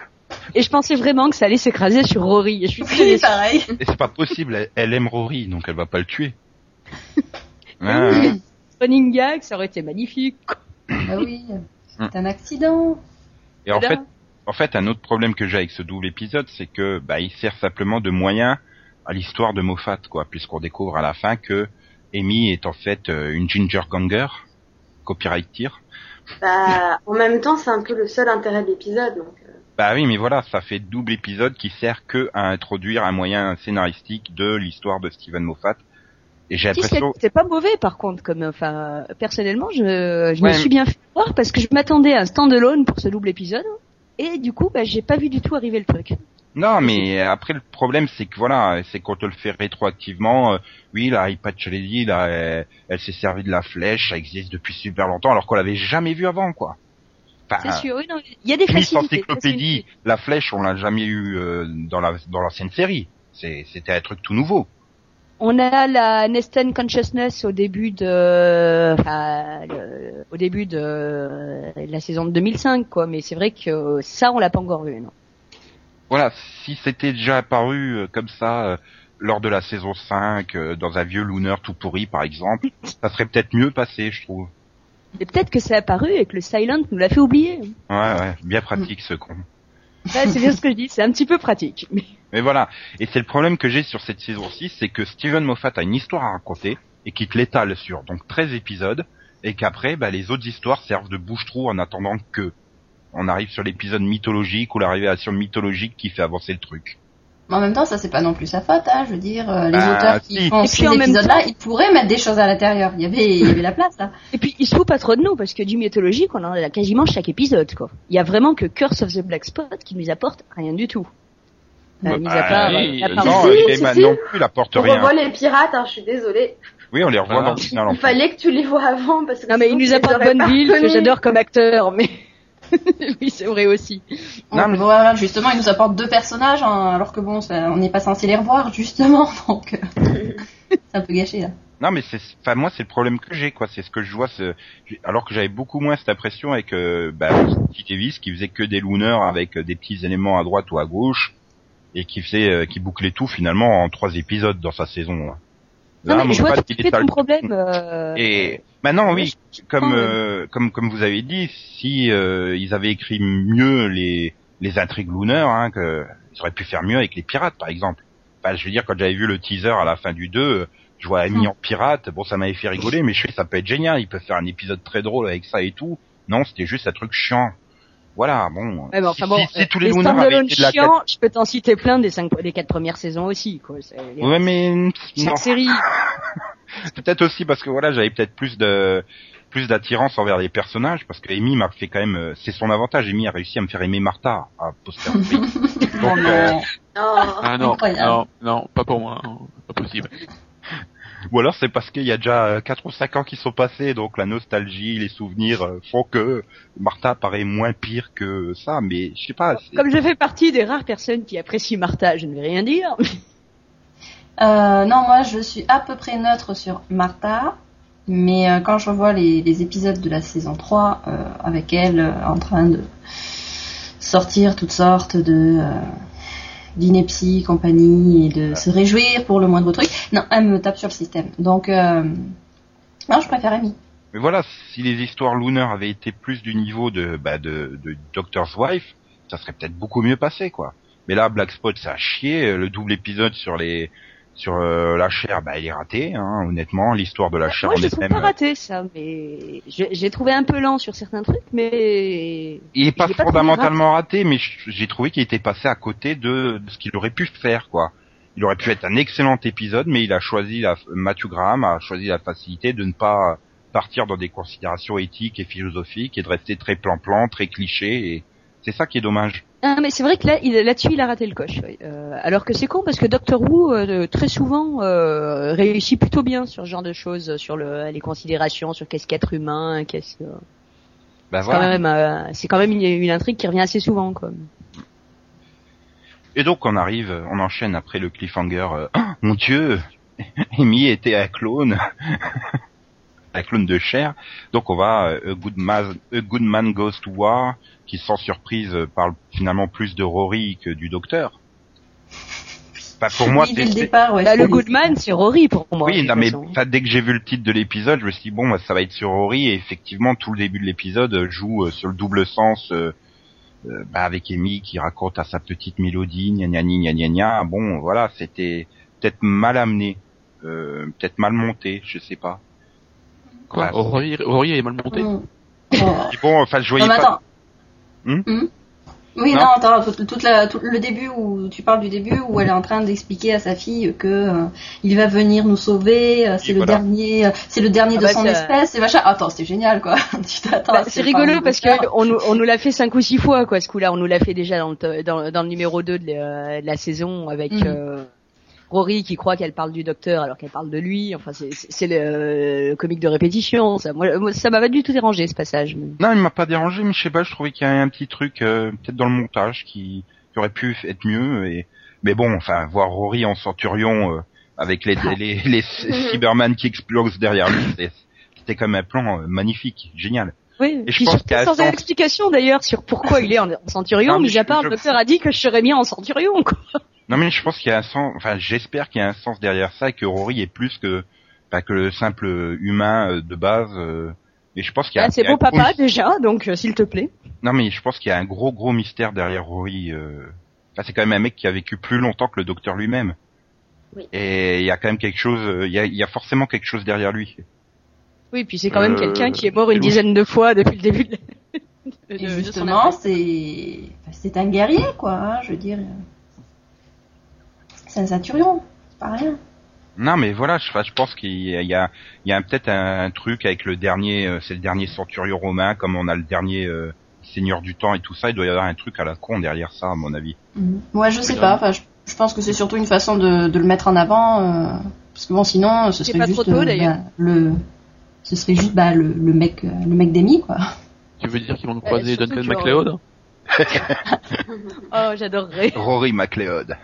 Et je pensais vraiment que ça allait s'écraser sur Rory. Et je suis Oui, pareil. Et c'est pas possible, elle, elle aime Rory, donc elle va pas le tuer. Ah, Running gag, ça aurait été magnifique. Ah oui, c'est un accident. Et en fait, en fait, un autre problème que j'ai avec ce double épisode, c'est que bah, il sert simplement de moyen à l'histoire de Moffat, quoi, puisqu'on découvre à la fin que Amy est en fait euh, une ginger ganger, copyright tire. Bah, en même temps, c'est un peu le seul intérêt de l'épisode. Donc, euh. Bah oui, mais voilà, ça fait double épisode qui sert que à introduire un moyen scénaristique de l'histoire de Steven Moffat. Et j'ai l'impression, pas mauvais par contre comme enfin personnellement je, je Ouais, me suis bien fait voir parce que je m'attendais à un stand-alone pour ce double épisode et du coup bah j'ai pas vu du tout arriver le truc. Non, mais après le problème c'est que voilà, c'est quand on le fait rétroactivement. euh, oui, la Patch Lady, là, elle, elle s'est servie de la flèche, ça existe depuis super longtemps, alors qu'on l'avait jamais vu avant, quoi. Enfin, C'est sûr, oui, non, il y a des facilités. Encyclopédie, la flèche, on l'a jamais eu euh, dans la dans l'ancienne série. C'est c'était un truc tout nouveau. On a la Nesten Consciousness au début de, enfin, le- au début de la saison de 2005, quoi. Mais c'est vrai que ça, on l'a pas encore vu, non. Voilà, si c'était déjà apparu euh, comme ça euh, lors de la saison 5, euh, dans un vieux Looner tout pourri par exemple, ça serait peut-être mieux passé, je trouve. Et peut-être que c'est apparu et que le Silent nous l'a fait oublier. Ouais, ouais, bien pratique ce con. C'est bien ce que je dis, c'est un petit peu pratique. Mais Mais voilà, et c'est le problème que j'ai sur cette saison 6, c'est que Steven Moffat a une histoire à raconter et qu'il te l'étale sur donc 13 épisodes et qu'après bah, les autres histoires servent de bouche-trou en attendant que on arrive sur l'épisode mythologique ou la révélation mythologique qui fait avancer le truc. Mais en même temps, ça c'est pas non plus sa faute, hein. Je veux dire, euh, les Bah, auteurs qui si. font Et ces puis, en même épisodes-là, temps- ils pourraient mettre des choses à l'intérieur. Il y avait, il y avait la place là. Et puis, il se fout pas trop de nous, parce que du mythologique, on en a quasiment chaque épisode, quoi. Il y a vraiment que Curse of the Black Spot qui nous apporte rien du tout. Euh, Bah, à part, oui, part- non, Si, et si, bah, si. non plus, il apporte On rien. revoit les pirates, hein, je suis désolée. Oui, on les revoit Voilà. dans le final. Il fallait que tu les vois avant parce que Non, mais il nous apporte aurais pas Bonneville, que j'adore comme acteur, mais... oui, c'est vrai aussi. Non, mais- Voilà, justement, ils nous apportent deux personnages, hein, alors que bon, ça- on n'est pas censé les revoir, justement, donc euh, c'est un peu gâché là. Non, mais c'est, enfin moi c'est le problème que j'ai quoi. C'est ce que je vois. Alors que j'avais beaucoup moins cette impression avec euh, bah, Steve Davis qui faisait que des looners avec euh, des petits éléments à droite ou à gauche et qui faisait, euh, qui bouclait tout finalement en trois épisodes dans sa saison. Là, Non, mais je vois tout étale ton problème. euh, Et maintenant, oui, comme euh, comme comme vous avez dit, si euh, ils avaient écrit mieux les les intrigues Looner, hein, que ils auraient pu faire mieux avec les pirates, par exemple. Enfin, je veux dire, quand j'avais vu le teaser à la fin du 2, euh, je vois Amy Hmm. en pirate. Bon, ça m'avait fait rigoler, mais je sais, ça peut être génial. Ils peuvent faire un épisode très drôle avec ça et tout. Non, c'était juste un truc chiant. Voilà, bon. Ouais, mais enfin si, bon, si- si euh, tous les les avaient été de la chiants, je peux t'en citer plein des cinq, des quatre premières saisons aussi, quoi. C'est- Ouais, mais Chaque non. série. peut-être aussi parce que voilà, j'avais peut-être plus de plus d'attirance envers les personnages parce que Amy m'a fait quand même euh, c'est son avantage Amy a réussi à me faire aimer Martha à posteriori. Donc, euh, non. Oh. Ah non, Incroyable. non, non, pas pour moi, non, pas possible. Ou alors c'est parce qu'il y a déjà 4 ou 5 ans qui sont passés donc la nostalgie, les souvenirs euh, font que Martha paraît moins pire que ça mais je sais pas Comme je fais partie des rares personnes qui apprécient Martha, je ne vais rien dire. Euh, non, moi je suis à peu près neutre sur Martha, mais euh, quand je revois les, les épisodes de la saison 3, euh, avec elle euh, en train de sortir toutes sortes de euh, d'inepties, compagnie, et de se réjouir pour le moindre truc, non, elle me tape sur le système. Donc, euh, non, je préfère Amy. Mais voilà, si les histoires Looner avaient été plus du niveau de bah, de, de Doctor's Wife, ça serait peut-être beaucoup mieux passé quoi. Mais là, Black Spot, ça a chié. Le double épisode sur les sur euh, la chair, bah, il est raté. Hein, honnêtement, l'histoire de la chair Moi, en je trouve elle-même, pas raté ça, mais j'ai trouvé un peu lent sur certains trucs, mais il est pas fondamentalement raté, mais j'ai trouvé qu'il était passé à côté de, de ce qu'il aurait pu faire quoi. Il aurait pu être un excellent épisode, mais il a choisi la Matthew Graham a choisi la facilité de ne pas partir dans des considérations éthiques et philosophiques et de rester très plan-plan, très cliché. Et c'est ça qui est dommage. Ah, mais c'est vrai que là, là-dessus, il a raté le coche. Euh, alors que c'est con parce que Doctor Who euh, très souvent euh, réussit plutôt bien sur ce genre de choses, sur le, les considérations, sur qu'est-ce qu'être humain, qu'est-ce. que- Bah c'est voilà. quand même, c'est quand même une, une intrigue qui revient assez souvent, quoi. Et donc on arrive, on enchaîne après le cliffhanger. mon Dieu, Amy était un clone, un clone de chair. Donc on va euh, a good man, a good man goes to war, qui sans surprise euh, parle finalement plus de Rory que du docteur. Enfin, pour moi, Oui, dès c'est- le départ, ouais. Bah, le Goodman, c'est Rory pour moi. oui, de non, mais dès que j'ai vu le titre de l'épisode, je me suis dit bon, bah, ça va être sur Rory et effectivement tout le début de l'épisode euh, joue euh, sur le double sens euh, euh, bah, avec Amy qui raconte à sa petite mélodie, gna gna gna gna gna. Bon, voilà, c'était peut-être mal amené, euh, peut-être mal monté, je sais pas. Quoi, Ouais. Rory, Rory est mal monté Mm. Et Bon, enfin, je voyais Non, mais pas. attends. Hmm Hmm Oui, Non. non, attends, tout, toute la, tout le début où tu parles du début où elle est en train d'expliquer à sa fille que euh, il va venir nous sauver, euh, c'est Oui, le voilà. dernier, euh, c'est le dernier Ah de bah, son c'est- espèce, et machin. Attends, c'est génial quoi. tu t'attends. Bah, c'est rigolo parce que docteur. on nous, on nous l'a fait cinq ou six fois quoi ce coup-là. On nous l'a fait déjà dans le, te- dans, dans le numéro 2 de la, de la saison avec euh, Rory qui croit qu'elle parle du docteur alors qu'elle parle de lui. Enfin c'est le, le comique de répétition. Ça, moi, ça m'a pas du tout dérangé ce passage. Non, il m'a pas dérangé, mais je sais pas, je trouvais qu'il y avait un petit truc, euh, peut-être dans le montage, qui, qui aurait pu être mieux. Et... Mais bon, enfin, voir Rory en centurion euh, avec les, les, les, Cyberman qui explosent derrière lui, c'était quand même un plan euh, magnifique, génial. Oui. Et je pense sans sens- explication d'ailleurs sur pourquoi il est en, en centurion. Non, mais mis à part je- le docteur a dit que je serais mis en centurion quoi. Non, mais je pense qu'il y a un sens, enfin, j'espère qu'il y a un sens derrière ça et que Rory est plus que, pas que le simple humain euh, de base. euh, Et je pense qu'il y a. Ah, c'est beau un gros papa déjà donc euh, s'il te plaît. Non, mais je pense qu'il y a un gros gros mystère derrière Rory. euh. Enfin, c'est quand même un mec qui a vécu plus longtemps que le docteur lui-même. Oui. Et il y a quand même quelque chose, euh, il y a, il y a forcément quelque chose derrière lui. Oui puis c'est quand même Euh, quelqu'un qui est mort une dizaine de fois depuis le début de, de- justement, c'est, c'est un guerrier quoi. hein, je veux dire, c'est un centurion, c'est pas rien. Non, mais voilà, je, pense qu'il y a, il y a, il y a peut-être un, truc avec le dernier, euh, c'est le dernier centurion romain, comme on a le dernier euh, seigneur du temps et tout ça. Il doit y avoir un truc à la con derrière ça, à mon avis. Moi, je sais pas. Enfin, je, je pense que c'est surtout une façon de, de le mettre en avant, euh, parce que bon, sinon, ce serait pas juste trop tôt, euh, bah, le, ce serait juste bah, le, le mec, le mec d'Amy quoi. Tu veux dire qu'ils vont nous croiser Duncan MacLeod Oh j'adorerais. Rory MacLeod.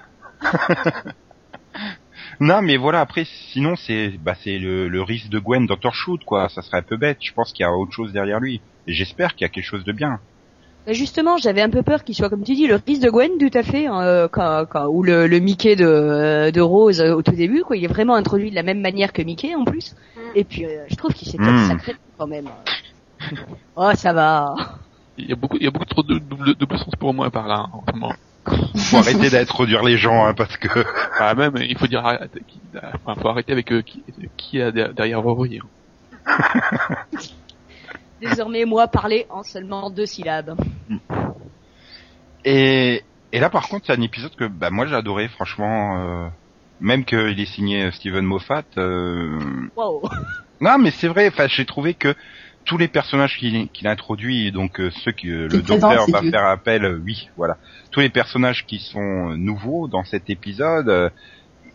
non, mais voilà. Après, sinon, c'est, bah, c'est le, le risque de Gwen dans Torchwood, quoi. Ça serait un peu bête. Je pense qu'il y a autre chose derrière lui. Et j'espère qu'il y a quelque chose de bien. Bah, justement, j'avais un peu peur qu'il soit, comme tu dis, le fils de Gwen, tout à fait, hein, euh, quand, quand, ou le, le Mickey de, euh, de Rose euh, au tout début, quoi. Il est vraiment introduit de la même manière que Mickey, en plus. Et puis, euh, je trouve qu'il s'est fait Mm. sacré quand même. oh, ça va. Il y a beaucoup, il y a beaucoup trop de double, double sens pour moi par là, en ce moment. Faut arrêter d'introduire les gens, hein, parce que. Ah, même, il faut dire, enfin, faut arrêter avec euh, qui, qui est derrière derrière Rory. hein. Désormais, moi, parler en seulement deux syllabes. Et, et là, par contre, c'est un épisode que, bah, moi, j'ai adoré, franchement. euh, même qu'il est signé Steven Moffat. euh, Wow. Non, mais c'est vrai. Enfin, j'ai trouvé que tous les personnages qu'il qu'il introduit, donc euh, ceux que le docteur va faire appel, euh, oui, voilà. Tous les personnages qui sont euh, nouveaux dans cet épisode, euh,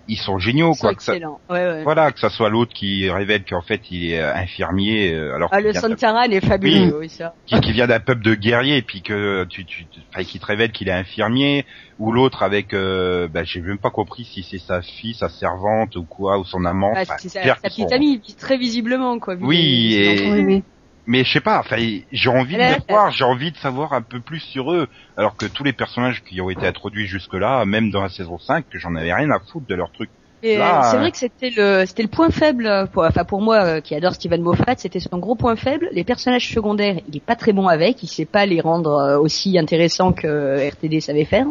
ils sont géniaux, C'est quoi. Que ça, excellent. Ouais, ouais. voilà, que ça soit l'autre qui révèle qu'en fait il est infirmier, euh, alors Ah, le Santaran est fabuleux, oui, ça. qui, qui vient d'un peuple de guerriers, et puis que tu, tu, tu- enfin, qui te révèle qu'il est infirmier, ou l'autre avec, euh, bah, j'ai même pas compris si c'est sa fille, sa servante ou quoi, ou son amant. Ah, Enfin, c'est sa, petite sont- amie, très visiblement, quoi. vu Oui, et-. Mais je sais pas, enfin, j'ai envie de les voir, j'ai envie de savoir un peu plus sur eux, alors que tous les personnages qui ont été introduits jusque-là, même dans la saison 5, que j'en avais rien à foutre de leur truc. Euh, c'est vrai que c'était le c'était le point faible pour enfin pour moi euh, qui adore Steven Moffat, c'était son gros point faible. Les personnages secondaires, il est pas très bon avec, il sait pas les rendre euh, aussi intéressants que euh, RTD savait faire.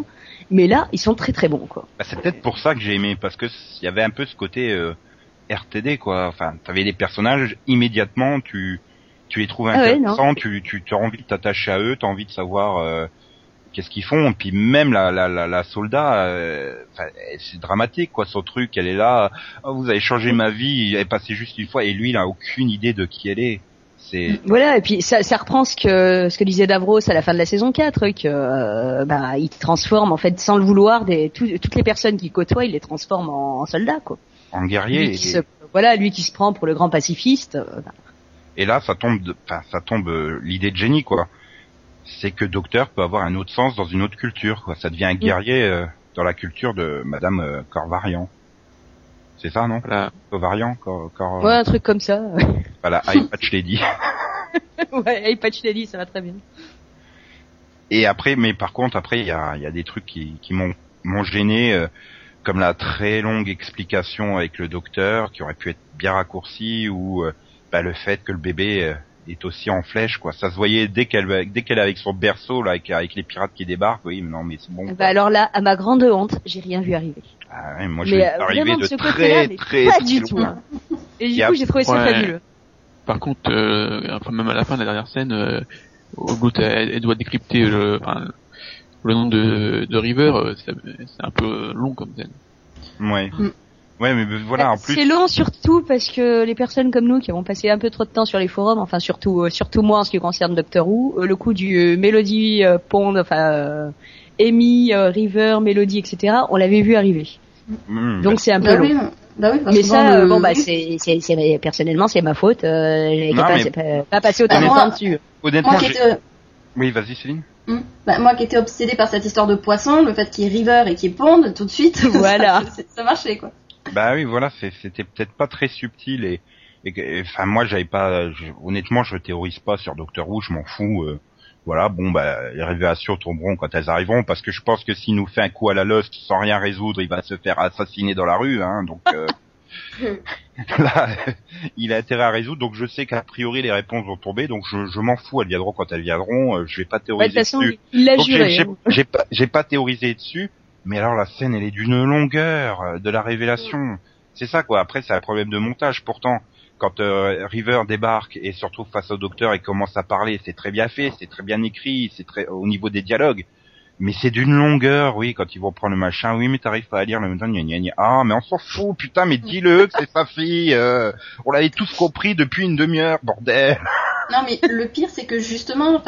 Mais là, ils sont très très bons quoi. Bah, c'est peut-être pour ça que j'ai aimé, parce que il y avait un peu ce côté euh, RTD, quoi. Enfin, t'avais des personnages, immédiatement, tu tu les trouves Ah ouais, intéressants, tu tu as envie de t'attacher à eux, t'as envie de savoir euh, qu'est-ce qu'ils font. Et puis même la la la, la soldat, euh, c'est dramatique, quoi. Son truc, elle est là. Oh, vous avez changé ma vie. Elle est passée juste une fois, et lui, il a aucune idée de qui elle est. C'est Voilà, et puis ça, ça reprend ce que ce que disait Davros à la fin de la saison 4, que euh, bah, il transforme en fait sans le vouloir des tout- toutes les personnes qu'il côtoie, il les transforme en, en soldats quoi. en guerrier. Lui qui et- se, voilà, lui qui se prend pour le grand pacifiste. euh, bah, Et là, ça tombe, de- enfin, ça tombe euh, l'idée de génie, quoi. C'est que Docteur peut avoir un autre sens dans une autre culture, quoi. Ça devient un guerrier euh, dans la culture de Madame euh, Corvarian. C'est ça, non Voilà. Corvarian, Cor, Cor, ouais, un truc comme ça. voilà, Eye Patch Lady. ouais, hey, Patch l'a dit, ça va très bien. Et après, mais par contre, après, il y a, il y a des trucs qui, qui m'ont, m'ont gêné, euh, comme la très longue explication avec le Docteur, qui aurait pu être bien raccourcie, ou euh, bah, le fait que le bébé euh, est aussi en flèche, quoi. Ça se voyait dès qu'elle, dès qu'elle est avec son berceau, là, avec, avec les pirates qui débarquent. Oui, mais non, mais c'est bon. Bah alors là, à ma grande honte, j'ai rien vu arriver. Ah ouais, moi, je mais vais euh, de de ce très, très, pas très du tout. hein. Et du coup, j'ai trouvé ça Ouais. fabuleux. Par contre, euh, enfin, même à la fin de la dernière scène, euh, elle, elle doit décrypter le, enfin, le nom de, de River, c'est c'est un peu long comme scène. Ouais. Mm. Ouais, mais voilà, en plus. C'est long surtout parce que les personnes comme nous qui avons passé un peu trop de temps sur les forums, enfin surtout euh, surtout moi en ce qui concerne Doctor Who, euh, le coup du euh, Melody euh, Pond, enfin euh, Amy, euh, River, Melody, etc. On l'avait vu arriver. Mm, Donc c'est un peu Bah long. oui, bah oui, Mais ça, euh, bon bah c'est c'est c'est personnellement c'est ma faute. Euh, j'ai Non, pas, mais- pas, pas passé autant Ah, de temps dessus. honnêtement, Moi qui j'ai- étais, oui, vas-y, Céline. Hmm. Bah, moi qui étais obsédée par cette histoire de poisson, le fait qu'il y ait River et qu'il y ait Pond, tout de suite, Voilà. ça, ça marchait quoi. Bah oui, voilà, c'est- c'était peut-être pas très subtil et, enfin moi j'avais pas, je- honnêtement je théorise pas sur Doctor Who, je m'en fous. euh, voilà, bon bah les révélations tomberont quand elles arriveront parce que je pense que s'il nous fait un coup à la Lost sans rien résoudre, il va se faire assassiner dans la rue, hein. Donc euh, là, il a intérêt à résoudre. Donc je sais qu'a priori les réponses vont tomber, donc je, je m'en fous, elles viendront quand elles viendront. euh, je vais pas Ouais, de théoriser toute façon, dessus. il l'a juré. j'ai- hein. J'ai pas, j'ai pas théorisé dessus, mais alors la scène elle est d'une longueur euh, de la révélation. C'est ça quoi. Après c'est un problème de montage. Pourtant, quand euh, River débarque et surtout face au docteur et commence à parler, c'est très bien fait, c'est très bien écrit, c'est très au niveau des dialogues. Mais c'est d'une longueur, oui, quand ils vont prendre le machin, oui, mais t'arrives pas à lire le même gna gna gna. Ah, mais on s'en fout, putain, mais dis-le que c'est sa fille, euh, on l'avait tous compris depuis une demi-heure, bordel. Non mais le pire c'est que justement,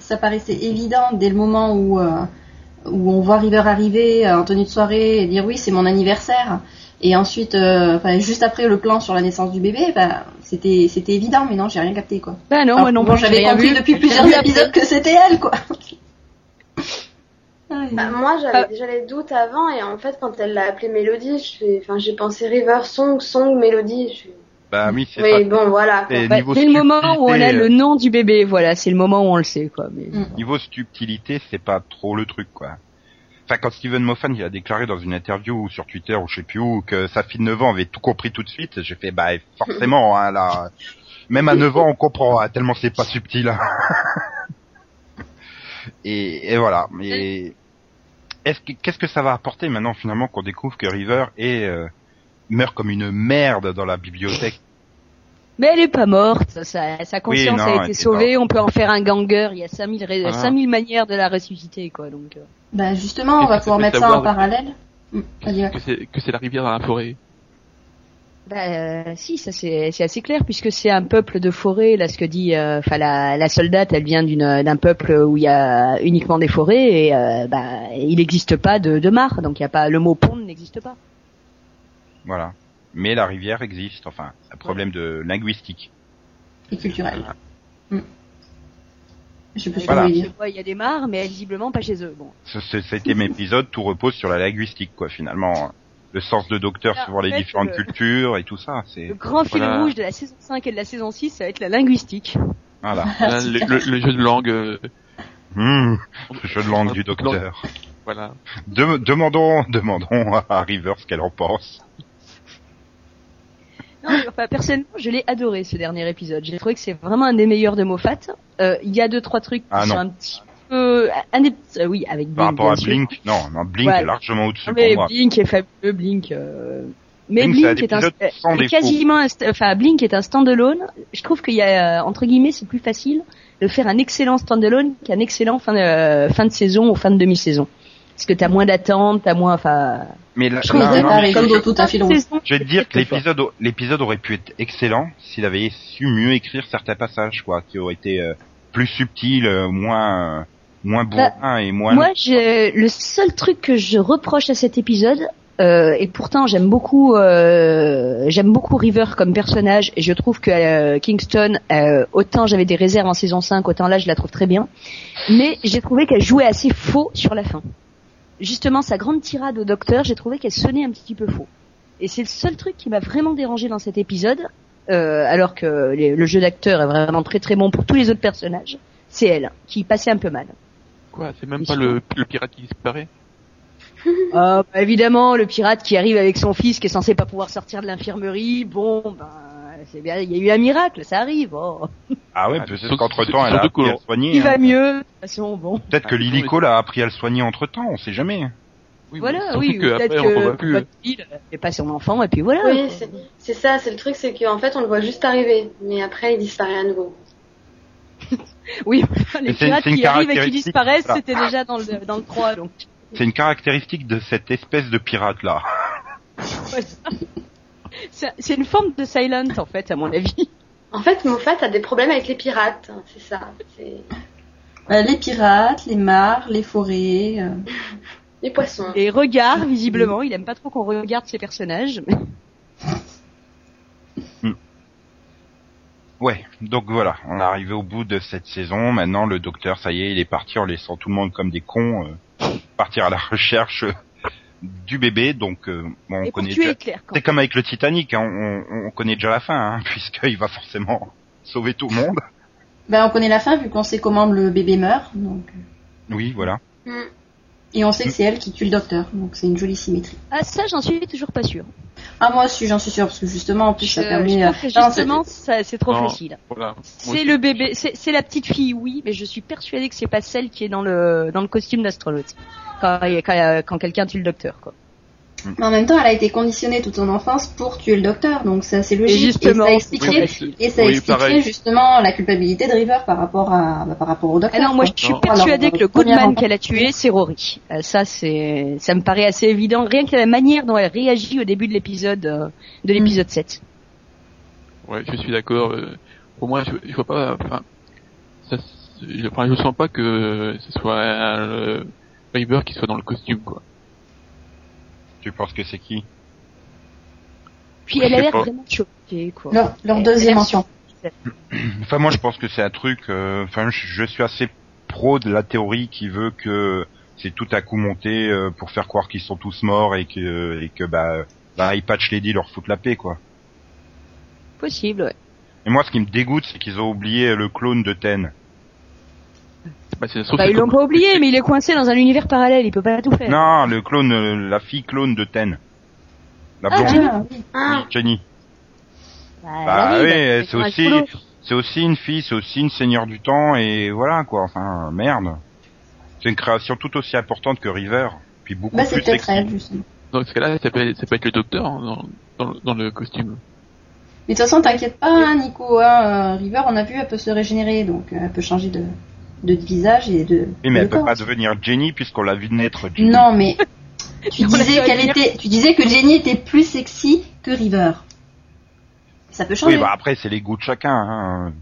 ça paraissait évident dès le moment où euh, où on voit River arriver euh, en tenue de soirée et dire oui c'est mon anniversaire. Et ensuite, euh, enfin, juste après le plan sur la naissance du bébé, bah, c'était c'était évident, mais non, j'ai rien capté quoi. Bah non, Alors, moi non bon, j'avais rien compris vu. depuis plusieurs épisodes que c'était elle quoi. Ah, Bah, moi, j'avais Ah. déjà les doutes avant, et en fait, quand elle l'a appelé Mélodie, je fais, enfin, j'ai pensé River Song, Song, Mélodie. Je Bah oui, c'est oui, bon, voilà. quoi. Et Bah, niveau dès le moment où on a le euh, nom du bébé, voilà, c'est le moment où on le sait, quoi. Mais... Mm. niveau subtilité, c'est pas trop le truc, quoi. Enfin, quand Steven Moffat il a déclaré dans une interview ou sur Twitter ou je sais plus où que sa fille de 9 ans avait tout compris tout de suite, j'ai fait bah forcément hein, là, même à 9 ans on comprend hein, tellement c'est pas subtil. hein. et, et voilà. Mais est-ce que qu'est-ce que ça va apporter maintenant finalement qu'on découvre que River est euh, meurt comme une merde dans la bibliothèque Mais elle est pas morte, sa, sa conscience non, a été sauvée, on peut en faire un ganger, il y a 5000, ré- Voilà. 5000 manières de la ressusciter, quoi, donc... euh. Bah justement, on va pouvoir mettre ça en parallèle. Ouais. Que c'est la rivière dans la forêt. Bah euh, si, ça c'est assez clair puisque c'est un peuple de forêt. Là, ce que dit, euh, la, la soldate, elle vient d'une d'un peuple où il y a uniquement des forêts et euh, bah il n'existe pas de, de mare, donc il y a pas le mot pont n'existe pas. Voilà. Mais la rivière existe. Enfin, c'est un problème de linguistique. Et culturel. Hmm. Je ce Voilà. dire. Ouais, Il y a des mares, mais visiblement pas chez eux. Bon. Ce, ce septième épisode, tout repose sur la linguistique, quoi, finalement. Le sens de docteur en les fait, différentes le- cultures et tout ça, c'est Le grand fil Voilà. rouge de la saison 5 et de la saison 6, ça va être la linguistique. voilà. Là, le, le- le jeu de langue, euh, Mmh, le jeu de langue du docteur. voilà. De- demandons, demandons à River ce qu'elle en pense. Non, enfin, personnellement, je l'ai adoré ce dernier épisode. J'ai trouvé que c'est vraiment un des meilleurs de Moffat. Euh, Il y a deux trois trucs qui Ah, sont un petit peu, un des, euh, oui, avec Par Blink, rapport bien à sûr. Blink, non, non Blink Ouais. est largement au-dessus pour mais moi. Blink est fabuleux, Blink. euh, Mais Blink, est un, est quasiment, un enfin Blink est un standalone. Je trouve qu'il y a euh, entre guillemets, c'est plus facile de faire un excellent standalone qu'un excellent fin de fin de saison ou fin de demi-saison. Parce que t'as moins d'attente, t'as moins, enfin. Mais là, Je là, non, je- dans tout un Je vais te dire que l'épisode, l'épisode aurait pu être excellent s'il avait su mieux écrire certains passages, quoi, qui auraient été euh, plus subtils, euh, moins, euh, moins bourrin et moins. Moi, je, le seul truc que je reproche à cet épisode, euh, et pourtant j'aime beaucoup, euh, j'aime beaucoup River comme personnage, et je trouve que euh, Kingston, euh, autant j'avais des réserves en saison 5, autant là je la trouve très bien, mais j'ai trouvé qu'elle jouait assez faux sur la fin. Justement, sa grande tirade au docteur, j'ai trouvé qu'elle sonnait un petit peu faux. Et c'est le seul truc qui m'a vraiment dérangé dans cet épisode, euh, alors que les- le jeu d'acteur est vraiment très très bon pour tous les autres personnages. C'est elle qui passait un peu mal. Quoi, c'est même pas le, le pirate qui disparaît Ah, bah, évidemment, le pirate qui arrive avec son fils qui est censé pas pouvoir sortir de l'infirmerie, bon, ben, il y a eu un miracle, ça arrive. oh. Ah ouais, peut-être qu'entre temps, elle a appris à que- le soigner. Il hein. va mieux, de toute façon, bon. Peut-être que Ah, Lilico l'a appris à le soigner entre temps, on sait jamais. Oui, mais Voilà, oui, peut-être que voit plus. votre fille, fait pas son enfant, et puis voilà. Oui, c'est- ça, c'est le truc, c'est qu'en fait, on le voit juste arriver, mais après, il disparaît à nouveau. Oui, les pirates qui arrivent et qui disparaissent, voilà. c'était déjà dans le, dans le 3, donc. C'est une caractéristique de cette espèce de pirate là. voilà. C'est une forme de silent, en fait, à mon avis. En fait, Moffat a des problèmes avec les pirates. hein, C'est ça. Euh, les pirates, les mares, les forêts. euh. les poissons. Et regard, visiblement, il aime pas trop qu'on regarde ses personnages. mais- Ouais, donc voilà, on est arrivé au bout de cette saison. Maintenant, le docteur, ça y est, il est parti en laissant tout le monde comme des cons euh, partir à la recherche euh, du bébé. Donc, euh, bon, on connaît déjà... C'est comme avec le Titanic, hein, on, on connaît déjà la fin, hein, puisqu'il va forcément sauver tout le monde. Ben, on connaît la fin vu qu'on sait comment le bébé meurt. Donc... Oui, voilà. Mm. Et on sait que c'est elle qui tue le docteur. Donc c'est une jolie symétrie. Ah, ça, j'en suis toujours pas sûre. Ah, moi aussi, j'en suis sûre, parce que justement, en plus, ça permet... je euh, trouve que non, justement, c'est trop Non, facile. Voilà. C'est le bébé, c'est la petite fille, oui, mais je suis persuadée que c'est pas celle qui est dans le dans le costume d'astronaute quand quand, quand quelqu'un tue le docteur, quoi. Mais en même temps, elle a été conditionnée toute son enfance pour tuer le docteur, donc c'est assez logique. Et justement, ça Oui, expliquerait, c'est- et ça oui, expliquerait justement la culpabilité de River par rapport à, bah, par rapport au Ah docteur. non, moi quoi. je suis persuadée Alors, que le Goodman qu'elle a tué, c'est Rory. Euh, ça, c'est, ça me paraît assez évident, rien que la manière dont elle réagit au début de l'épisode, euh, de l'épisode 7. Ouais, je suis d'accord. euh, Pour moi, je, il faut pas. Enfin, ça, c'est- je, enfin, je sens pas que ce soit euh, River qui soit dans le costume, quoi. Tu penses que c'est qui Puis elle a l'air pas. vraiment choquée, quoi. Leur, leur deuxième enfant. Enfin, moi, je pense que c'est un truc. euh, Enfin, je, je suis assez pro de la théorie qui veut que c'est tout à coup monté euh, pour faire croire qu'ils sont tous morts et que et que bah, bah Eye Patch Lady leur fout la paix, quoi. Possible, ouais. Et moi, ce qui me dégoûte, c'est qu'ils ont oublié le clone de Ten. Bah, c'est, Bah, ils l'ont comme- pas oublié, mais il est coincé dans un univers parallèle, il peut pas tout faire. Non, le clone, euh, la fille clone de Ten. La Ah, blonde, Jenny. Ah, oui. Ah, Jenny. Bah, Bah oui, c'est aussi, c'est aussi une fille, c'est aussi une seigneur du temps et voilà quoi. Enfin, merde. C'est une création tout aussi importante que River, puis beaucoup Bah, c'est plus peut-être sexy. elle, justement. Dans ce cas-là, ça peut, ça peut être le docteur hein, dans, dans, le- dans le costume. Mais de toute façon, t'inquiète pas, hein, Nico. Hein, euh, River, on a vu, elle peut se régénérer, donc euh, elle peut changer de, de visage et de. Oui, mais de elle peut corps. pas devenir Jenny puisqu'on l'a vu naître. Jenny. Non, mais tu disais qu'elle était, tu disais que Jenny était plus sexy que River. Ça peut changer, Oui, bah après c'est les goûts de chacun. Hein.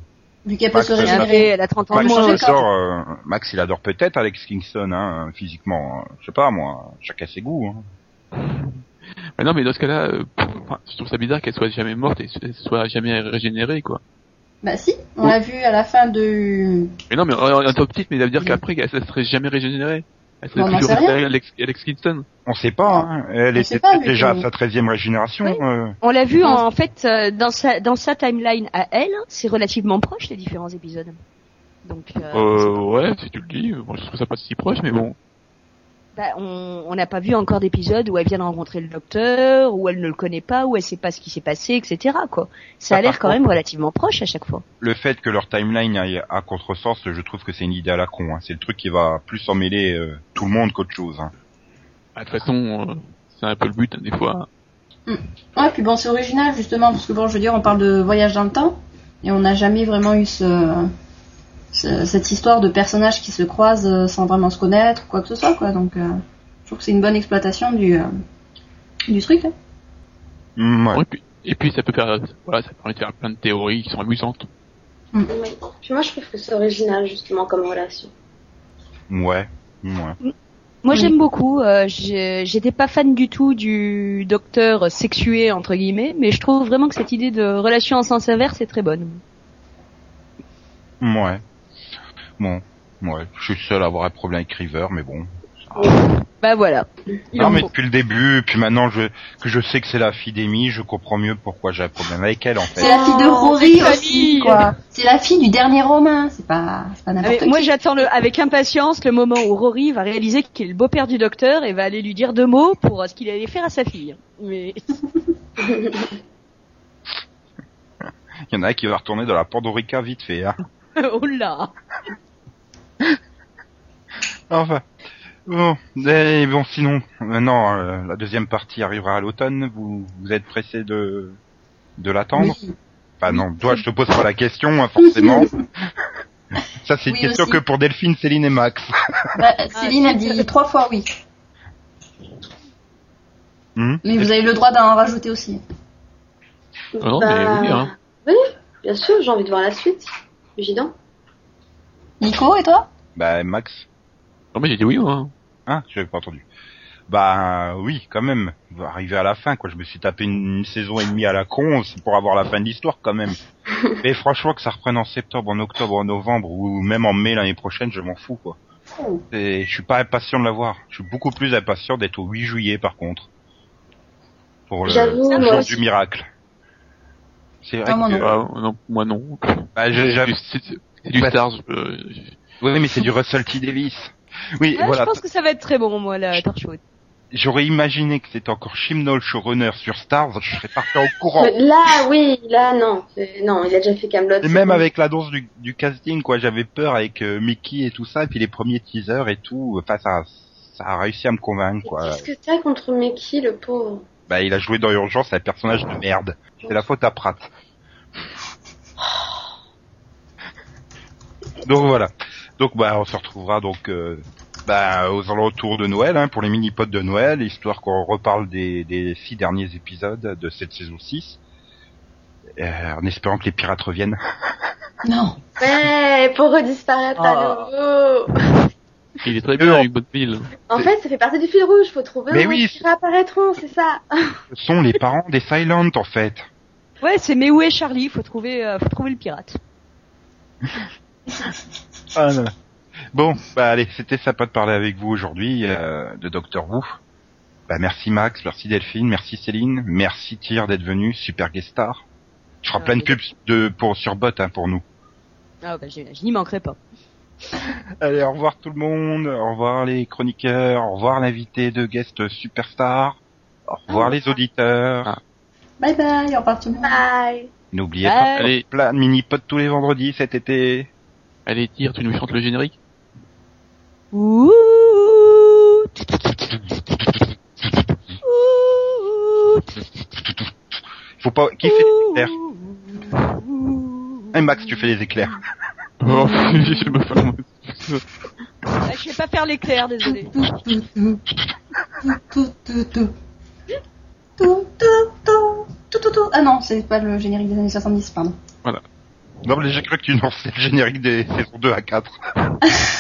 vu qu'elle peut se Elle, régénérer. elle a 30 ans Max, de moi, adore, euh, Max, il adore peut-être Alex Kingston, hein, physiquement. Je sais pas moi. Chacun ses goûts. Hein. Mais non, mais dans ce cas-là, euh, je trouve ça bizarre qu'elle soit jamais morte et qu'elle soit jamais régénérée, quoi. Bah si, on l'a vu à la fin de. Mais non, mais tant que petite, mais ça veut dire qu'après, elle, serait jamais régénérée. Elle serait toujours Alex, Alex Kingston. On sait pas. Hein. Elle On était pas, déjà à sa treizième régénération. Oui. euh. On l'a vu en, en fait euh, dans sa dans sa timeline à elle, c'est relativement proche les différents épisodes. Donc euh, Euh, ouais, si tu le dis, bon, je trouve ça pas si proche, mais bon. Bah, on n'a pas vu encore d'épisode où elle vient de rencontrer le docteur, où elle ne le connaît pas, où elle sait pas ce qui s'est passé, etc. Quoi. Ça a Ah, l'air quand contre- même relativement proche à chaque fois. le fait que leur timeline aille à contresens, je trouve que c'est une idée à la con. Hein. C'est le truc qui va plus emmêler euh, tout le monde qu'autre chose. Hein. Ah, De toute façon, euh, c'est un peu le but, hein, des fois. Ouais, puis bon, c'est original justement parce que bon, je veux dire, on parle de voyage dans le temps et on n'a jamais vraiment eu ce, ce- cette histoire de personnages qui se croisent euh, sans vraiment se connaître, quoi que ce soit, quoi. Donc, euh, je trouve que c'est une bonne exploitation du euh, du truc. hein. Mm, ouais. Et, puis, et puis, ça peut faire, voilà, ça permet de faire plein de théories qui sont amusantes. oui. Puis moi, je trouve que c'est original, justement, comme relation. Ouais. ouais. Moi j'aime beaucoup. euh, J'étais pas fan du tout du docteur sexué entre guillemets, mais je trouve vraiment que cette idée de relation en sens inverse est très bonne. Ouais. Bon. Ouais. Je suis seul à avoir un problème avec River, mais bon. Bah voilà. Il non, mais depuis le début, puis maintenant je, que je sais que c'est la fille d'Amy, je comprends mieux pourquoi j'ai un problème avec elle en fait. C'est la fille de Oh, Rory cette aussi, quoi. C'est la fille du dernier romain. C'est pas, pas Ah, n'importe qui. moi j'attends le, avec impatience le moment où Rory va réaliser qu'il est le beau-père du docteur et va aller lui dire deux mots pour euh, ce qu'il allait faire à sa fille. Mais Il y en a qui va retourner dans la Pandorica vite fait. Hein. oh là. Enfin. Bon, et bon sinon, maintenant euh, la deuxième partie arrivera à l'automne. Vous, vous êtes pressé de de l'attendre Oui. Enfin non, toi je te pose pas la question hein, forcément. Ça, c'est une Oui, question aussi. que pour Delphine, Céline et Max. Bah, Céline a dit trois fois oui. Hmm Mais vous avez le droit d'en rajouter aussi. Ah non, mais oui, hein. oui, bien sûr, j'ai envie de voir la suite. Évident. Nico, et toi? Bah, Max. Non, mais j'ai dit oui, hein. Hein J'avais pas entendu. Bah oui, quand même. Arriver à la fin, quoi. Je me suis tapé une, une saison et demie à la con, c'est pour avoir la fin de l'histoire, quand même. Et franchement, que ça reprenne en septembre, en octobre, en novembre, ou même en mai l'année prochaine, je m'en fous, quoi. Et je suis pas impatient de la voir. Je suis beaucoup plus impatient d'être au 8 juillet, par contre. Pour le, moi jour aussi. du miracle. C'est vrai Ah, moi que... non. Ah, non, moi non. Bah, j'avais- C'est du Ouais. Stars. euh, Oui, mais c'est du Russell T. Davis. Oui, voilà. Je pense que ça va être très bon, moi, la torchwood. J'aurais imaginé que c'était encore Chimnall showrunner sur Stars, je serais parti au courant. Là, oui, là, non. Non, il a déjà fait Camelot. Et même avec l'annonce du, du casting, quoi, j'avais peur avec euh, Mickey et tout ça, et puis les premiers teasers et tout, enfin ça, ça a réussi à me convaincre, quoi. Qu'est-ce que t'as contre Mickey, le pauvre? Bah, il a joué dans Urgence, un personnage de merde. C'est la faute à Pratt. Donc voilà. Donc bah, on se retrouvera donc euh, bah, aux alentours de Noël, hein, pour les mini-pods de Noël, histoire qu'on reparle des, des six derniers épisodes de cette saison 6. Euh, en espérant que les pirates reviennent. Non. Ouais, pour redisparaître à nouveau. Il est très bien avec Bonneville. En fait, ça fait partie du fil rouge. Faut trouver Mais où oui, ils réapparaîtront, c'est ça. Ce sont les parents des Silent, en fait. Ouais, c'est mais où est Charlie Faut trouver, euh, faut trouver le pirate. Ah, non. Bon, bah allez, c'était sympa de parler avec vous aujourd'hui euh, de Doctor Who. Bah merci Max, merci Delphine, merci Céline, merci Tyr d'être venu, super guest star. Je ferai Ah, plein de pubs de pour sur bot hein, pour nous. Ah bah, je, je n'y manquerai pas. Allez, au revoir tout le monde, au revoir les chroniqueurs, au revoir l'invité de guest superstar, au revoir les auditeurs. Bye bye, au revoir tout le monde. Bye. N'oubliez pas, Allez. plein de mini-pods tous les vendredis cet été. Allez, tire, tu nous chantes le générique Ouh. Faut pas, qui fait les éclairs Eh Max, tu fais les éclairs. Oh, je me fais Ah, je vais pas faire l'éclair, désolé. Ah non, c'est pas le générique des années 70, pardon. Non, mais j'ai cru que tu lançais le générique des saisons 2 à 4.